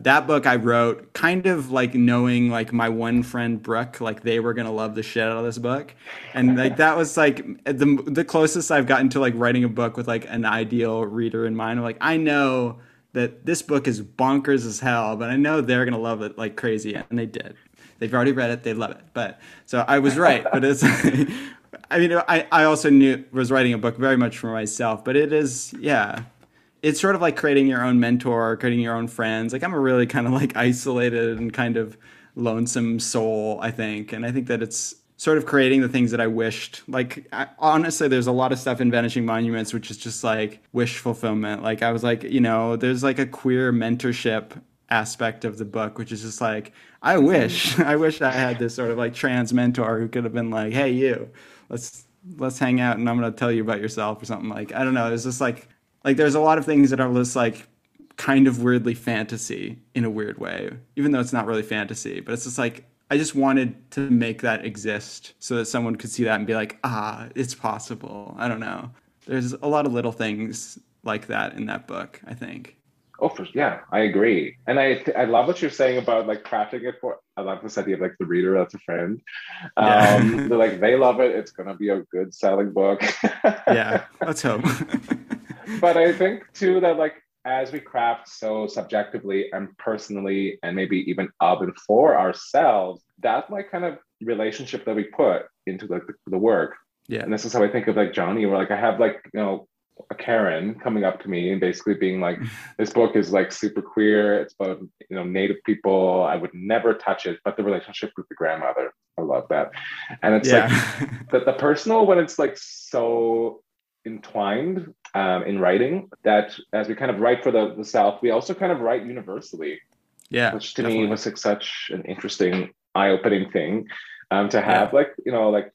that book I wrote kind of like knowing like my one friend Brooke, like they were gonna love the shit out of this book, and like that was like the the closest I've gotten to like writing a book with like an ideal reader in mind. Like I know that this book is bonkers as hell, but I know they're gonna love it like crazy, and they did. They've already read it, they love it. But so I was right, but it's. I mean, I, I also knew was writing a book very much for myself, but it is, yeah, it's sort of like creating your own mentor, creating your own friends. Like I'm a really kind of like isolated and kind of lonesome soul, I think, and I think that it's sort of creating the things that I wished. Like I, honestly, there's a lot of stuff in Vanishing Monuments which is just like wish fulfillment. Like I was like, you know, there's like a queer mentorship aspect of the book, which is just like I wish, I wish I had this sort of like trans mentor who could have been like, hey, you, let's let's hang out and I'm gonna tell you about yourself or something like I don't know. It's just like like there's a lot of things that are just like kind of weirdly fantasy in a weird way, even though it's not really fantasy. But it's just like I just wanted to make that exist so that someone could see that and be like, ah, it's possible. I don't know. There's a lot of little things like that in that book. I think. Oh, for yeah, I agree, and I I love what you're saying about like crafting it for. I love this idea of like the reader as a friend. Yeah. Um, they're like they love it. It's gonna be a good selling book. yeah, let's hope. but I think too that like as we craft so subjectively and personally and maybe even of and for ourselves, that like kind of relationship that we put into like the, the work. Yeah. And this is how I think of like Jonny, where like I have like, you know, a Karen coming up to me and basically being like, this book is like super queer. It's about, you know, native people. I would never touch it, but the relationship with the grandmother. I love that. And it's yeah. like the, the personal when it's like so entwined um, in writing that as we kind of write for the, the South, we also kind of write universally. Yeah. Which to definitely. me was like such an interesting, eye opening thing um, to have yeah. like, you know, like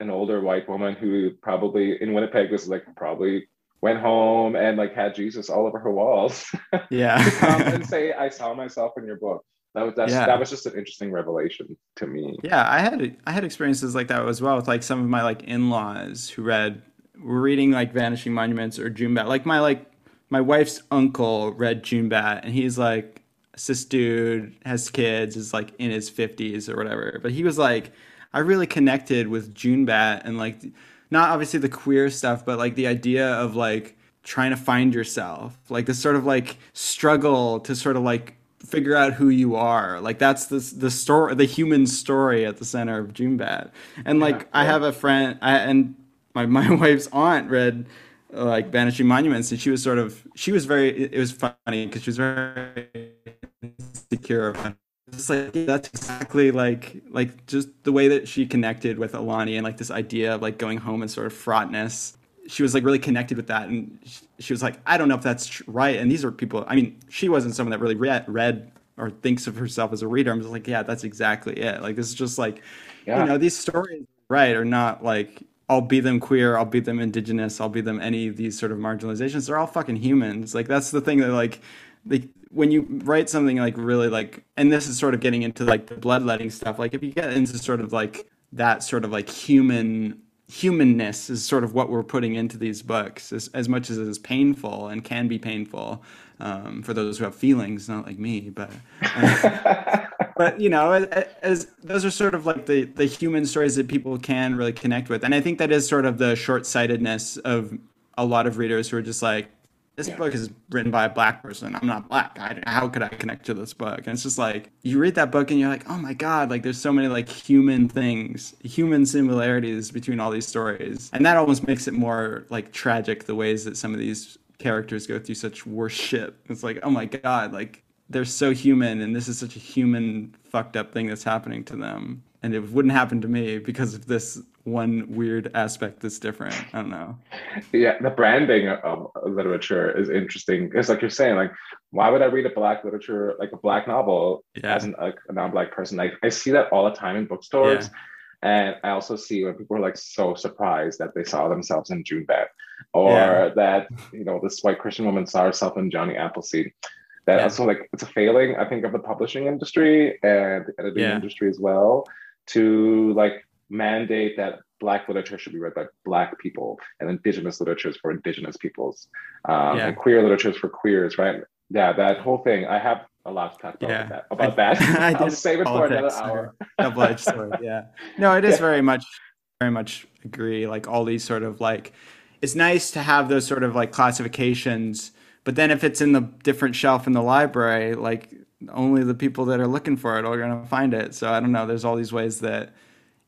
an older white woman who probably in Winnipeg was like probably went home and like had Jesus all over her walls. Yeah. to come and say, I saw myself in your book. That was yeah. that was just an interesting revelation to me. Yeah, I had I had experiences like that as well with like some of my like in-laws who read were reading like Vanishing Monuments or Junebat. Like my like my wife's uncle read Junebat, and he's like this dude, has kids, is like in his fifties or whatever. But he was like, I really connected with Junebat and like not obviously the queer stuff, but like the idea of like trying to find yourself, like this sort of like struggle to sort of like figure out who you are. Like that's the the story, the human story at the center of Junebat. And like yeah, I have a friend, I, and my my wife's aunt read like Vanishing Monuments, and she was sort of she was very it was funny because she was very insecure it's like that's exactly like like just the way that she connected with Alani and like this idea of like going home and sort of fraughtness. She was like really connected with that, and she was like, I don't know if that's right. And these are people. I mean, she wasn't someone that really read, read or thinks of herself as a reader. I'm just like, yeah, that's exactly it. Like this is just like, yeah. you know, these stories, right, are not like I'll be them queer, I'll be them indigenous, I'll be them any of these sort of marginalizations. They're all fucking humans. Like that's the thing that like like when you write something like really like and this is sort of getting into like the bloodletting stuff, like if you get into sort of like that sort of like human humanness is sort of what we're putting into these books as, as much as it is painful and can be painful um, for those who have feelings not like me but uh, but you know, as, as, those are sort of like the the human stories that people can really connect with, and I think that is sort of the short sightedness of a lot of readers who are just like, this yeah. book is written by a black person. I'm not black. I, how could I connect to this book? And it's just like you read that book and you're like, oh my god, like there's so many like human things, human similarities between all these stories, and that almost makes it more like tragic the ways that some of these characters go through such worse shit. It's like, oh my god, like they're so human and this is such a human fucked up thing that's happening to them. And it wouldn't happen to me because of this one weird aspect that's different. I don't know. Yeah the branding of literature is interesting. It's like you're saying like why would i read a black literature like a black novel yeah. as an, a, a non-black person? Like i see that all the time in bookstores. Yeah. And I also see when people are like so surprised that they saw themselves in june Junebat, or yeah. that you know this white Christian woman saw herself in Jonny Appleseed that yeah. also like it's a failing i think of the publishing industry and the editing yeah. industry as well to like mandate that black literature should be read by black people and indigenous literatures for indigenous peoples um, yeah. and queer literatures for queers right yeah that whole thing i have a lot to talk about yeah. that. About I, that. I I'll save it for another hour. Double-edged sword. Yeah. No, it is very much, very much agree. Like all these sort of like, it's nice to have those sort of like classifications, but then if it's in the different shelf in the library, like only the people that are looking for it are going to find it. So I don't know. There's all these ways that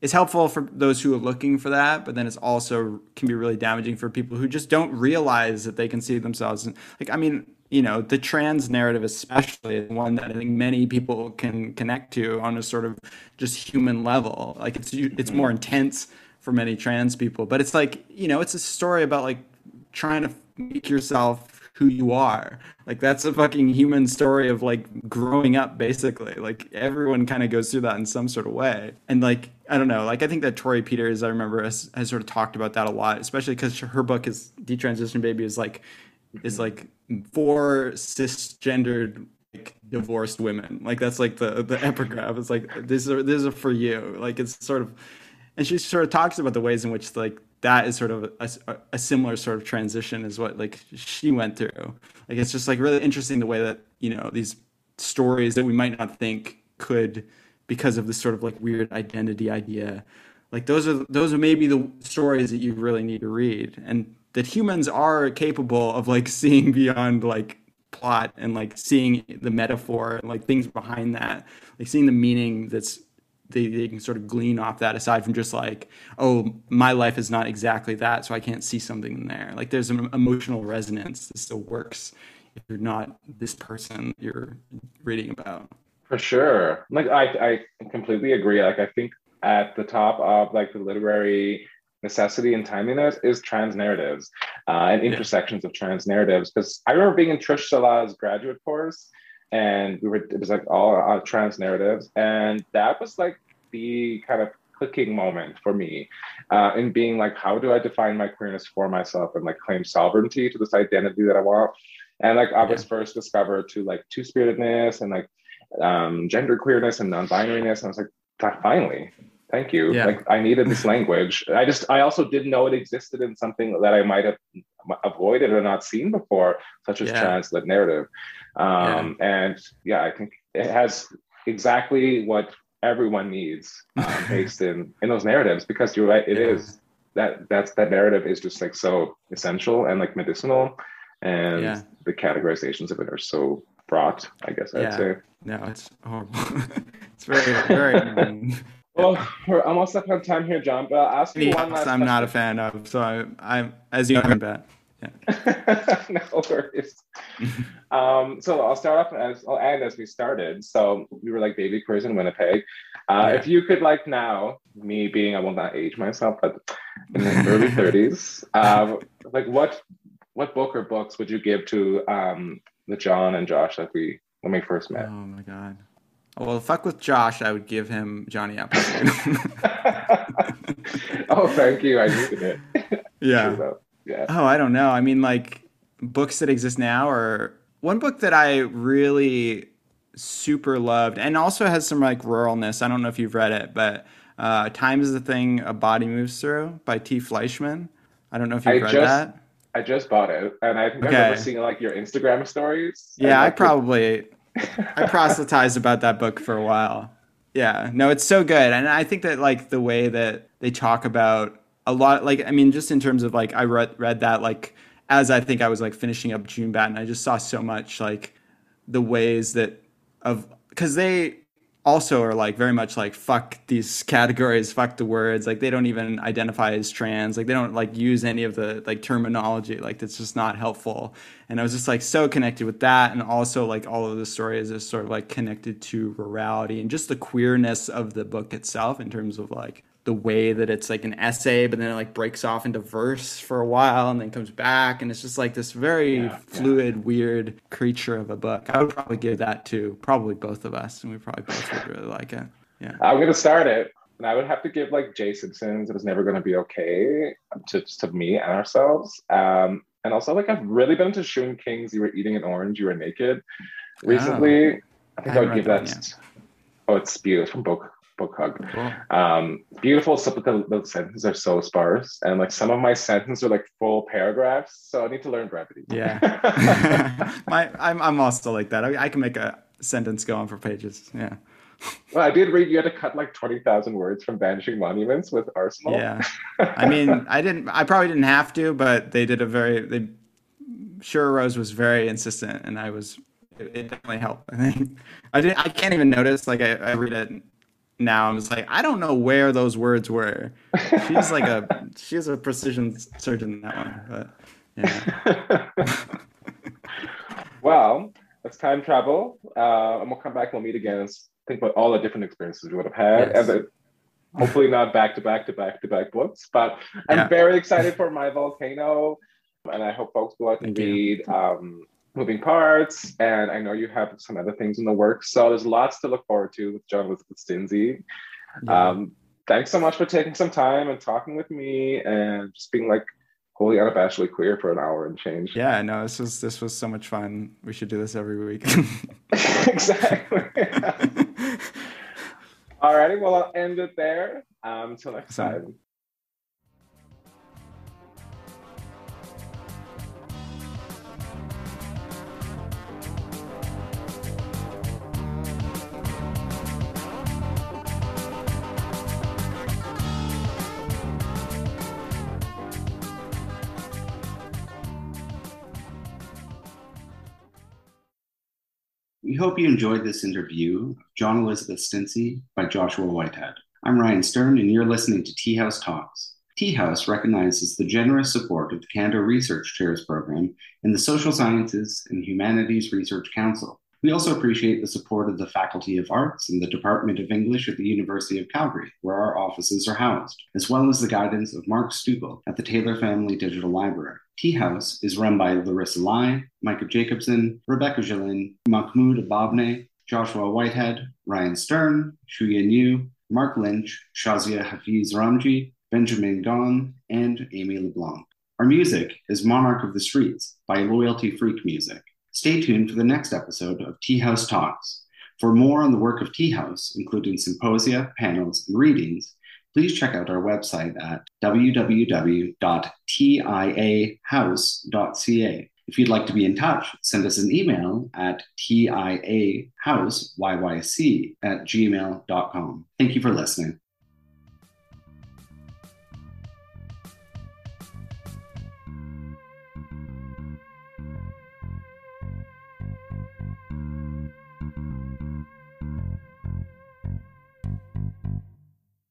it's helpful for those who are looking for that, but then it's also can be really damaging for people who just don't realize that they can see themselves. And like, I mean, you know, the trans narrative, especially, is one that I think many people can connect to on a sort of just human level. Like, it's it's more intense for many trans people, but it's like, you know, it's a story about like trying to make yourself who you are. Like that's a fucking human story of like growing up basically. Like everyone kind of goes through that in some sort of way. And like I don't know, like I think that Torrey Peters I remember has, has sort of talked about that a lot, especially cuz her book is Detransition Baby is like is like for cisgendered like divorced women. Like that's like the the epigraph. It's like this is this is for you. Like it's sort of and she sort of talks about the ways in which like that is sort of a, a, similar sort of transition is what like she went through. Like it's just like really interesting the way that you know these stories that we might not think could because of this sort of like weird identity idea. Like those are those are maybe the stories that you really need to read. And that humans are capable of like seeing beyond like plot and like seeing the metaphor and like things behind that. Like seeing the meaning that's they, they can sort of glean off that aside from just like oh my life is not exactly that so i can't see something in there. Like there's an emotional resonance that still works if you're not this person you're reading about. For sure. Like i i completely agree. Like i think at the top of like the literary necessity and timeliness is trans narratives uh, and intersections yeah. of trans narratives because i remember being in Trish Salah's graduate course and we were it was like all uh, trans narratives. And that was like the kind of clicking moment for me uh, in being like how do i define my queerness for myself and like claim sovereignty to this identity that i want? And like i was yeah. first discovered to like two-spiritedness and like um, gender queerness and non-binariness. And i was like finally thank you. Yeah. like i needed this language. I just i also didn't know it existed in something that i might have avoided or not seen before such as yeah. translit narrative um, yeah. and yeah i think it has exactly what everyone needs um, based in in those narratives because you're right It is that that's that narrative is just like so essential and like medicinal and the categorizations of it are so fraught i guess i'd say no it's horrible it's very very well, we're almost up on time here, John. But I'll ask you one last. I'm question. not a fan of, so I, I'm as you know, bet. Yeah. no worries. um, so I'll start off as I'll end as we started. So we were like baby queers in Winnipeg. Uh, yeah. If you could, like now, me being I will not age myself, but in the early 30s, uh, like what what book or books would you give to um, the John and Josh that we when we first met? Oh my god. Well, fuck with Josh, I would give him Jonny Appleseed. oh, thank you. I needed it. Yeah. Yeah. Oh, I don't know. I mean, like books that exist now, or one book that I really super loved, and also has some like ruralness. I don't know if you've read it, but uh, "Time is the Thing a Body Moves Through" by T. Fleischmann. I don't know if you've I read just, that. I just bought it, and I think okay. I remember seeing like your Instagram stories. Yeah, I probably I proselytized about that book for a while. Yeah, no, it's so good, and I think that like the way that they talk about a lot, like I mean, just in terms of like I read read that like as I think I was like finishing up Junebat, and I just saw so much like the ways that of because they also are like very much like fuck these categories fuck the words like they don't even identify as trans like they don't like use any of the like terminology like that's just not helpful. And i was just like so connected with that and also like all of the stories is sort of like connected to rurality and just the queerness of the book itself in terms of like the way that it's like an essay, but then it like breaks off into verse for a while and then comes back, and it's just like this very yeah, fluid, yeah. weird creature of a book. I would probably give that to probably both of us, and we probably both would really like it. Yeah, I'm gonna start it, and I would have to give like jaye simpson's "It Was Never Gonna Be Okay" to to me and ourselves. Um, and also like I've really been into Sheung-King's "You Were Eating an Orange, You Were Naked" recently. Oh, I think I, I would give that. Oh, it's beautiful from book book hug. Cool. Um, beautiful, but the, the, sentences are so sparse, and like some of my sentences are like full paragraphs, so I need to learn brevity. Yeah, my I'm I'm also like that. I, I, can make a sentence go on for pages. Yeah. Well, I did read you had to cut like twenty thousand words from Vanishing Monuments with Arsenal. Yeah. I mean, I didn't. I probably didn't have to, but they did a very. They Shirarose was very insistent, and I was. It, it definitely helped. I think I did. I can't even notice. Like I, I read it now. I'm just like I don't know where those words were. She's like a she's a precision surgeon that one, but yeah. well, let's time travel, uh, and we'll come back. and We'll meet again and think about all the different experiences we would have had, yes. and then hopefully not back to back to back to back books. But I'm yeah. very excited for my volcano, and I hope folks go out and Thank read um, Moving Parts. And I know you have some other things in the works, so there's lots to look forward to with John Elizabeth Stintzi. Yeah. Um, thanks so much for taking some time and talking with me and just being like wholly unabashedly queer for an hour and change. Yeah, no, this was this was so much fun. We should do this every week. exactly. Alrighty, well I'll end it there. Um, until next time. We hope you enjoyed this interview of John Elizabeth Stintzi by Joshua Whitehead. I'm Ryan Stern, and you're listening to Tea House Talks. Tea House recognizes the generous support of the Canada Research Chairs Program and the Social Sciences and Humanities Research Council. We also appreciate the support of the Faculty of Arts and the Department of English at the University of Calgary, where our offices are housed, as well as the guidance of Mark Stugel at the Taylor Family Digital Library. Tea House is run by Larissa Lai, Micah Jacobson, Rebecca Jillin, Mahmoud Ababne, Joshua Whitehead, Ryan Stern, Shuyan Yu, Mark Lynch, Shazia Hafiz Ramji, Benjamin Gon, and Amy LeBlanc. Our music is Monarch of the Streets by Loyalty Freak Music. Stay tuned for the next episode of Tea House Talks. For more on the work of Tea House, including symposia, panels, and readings, please check out our website at www.tiahouse.ca. If you'd like to be in touch, send us an email at tiahouseyyc at gmail.com. Thank you for listening.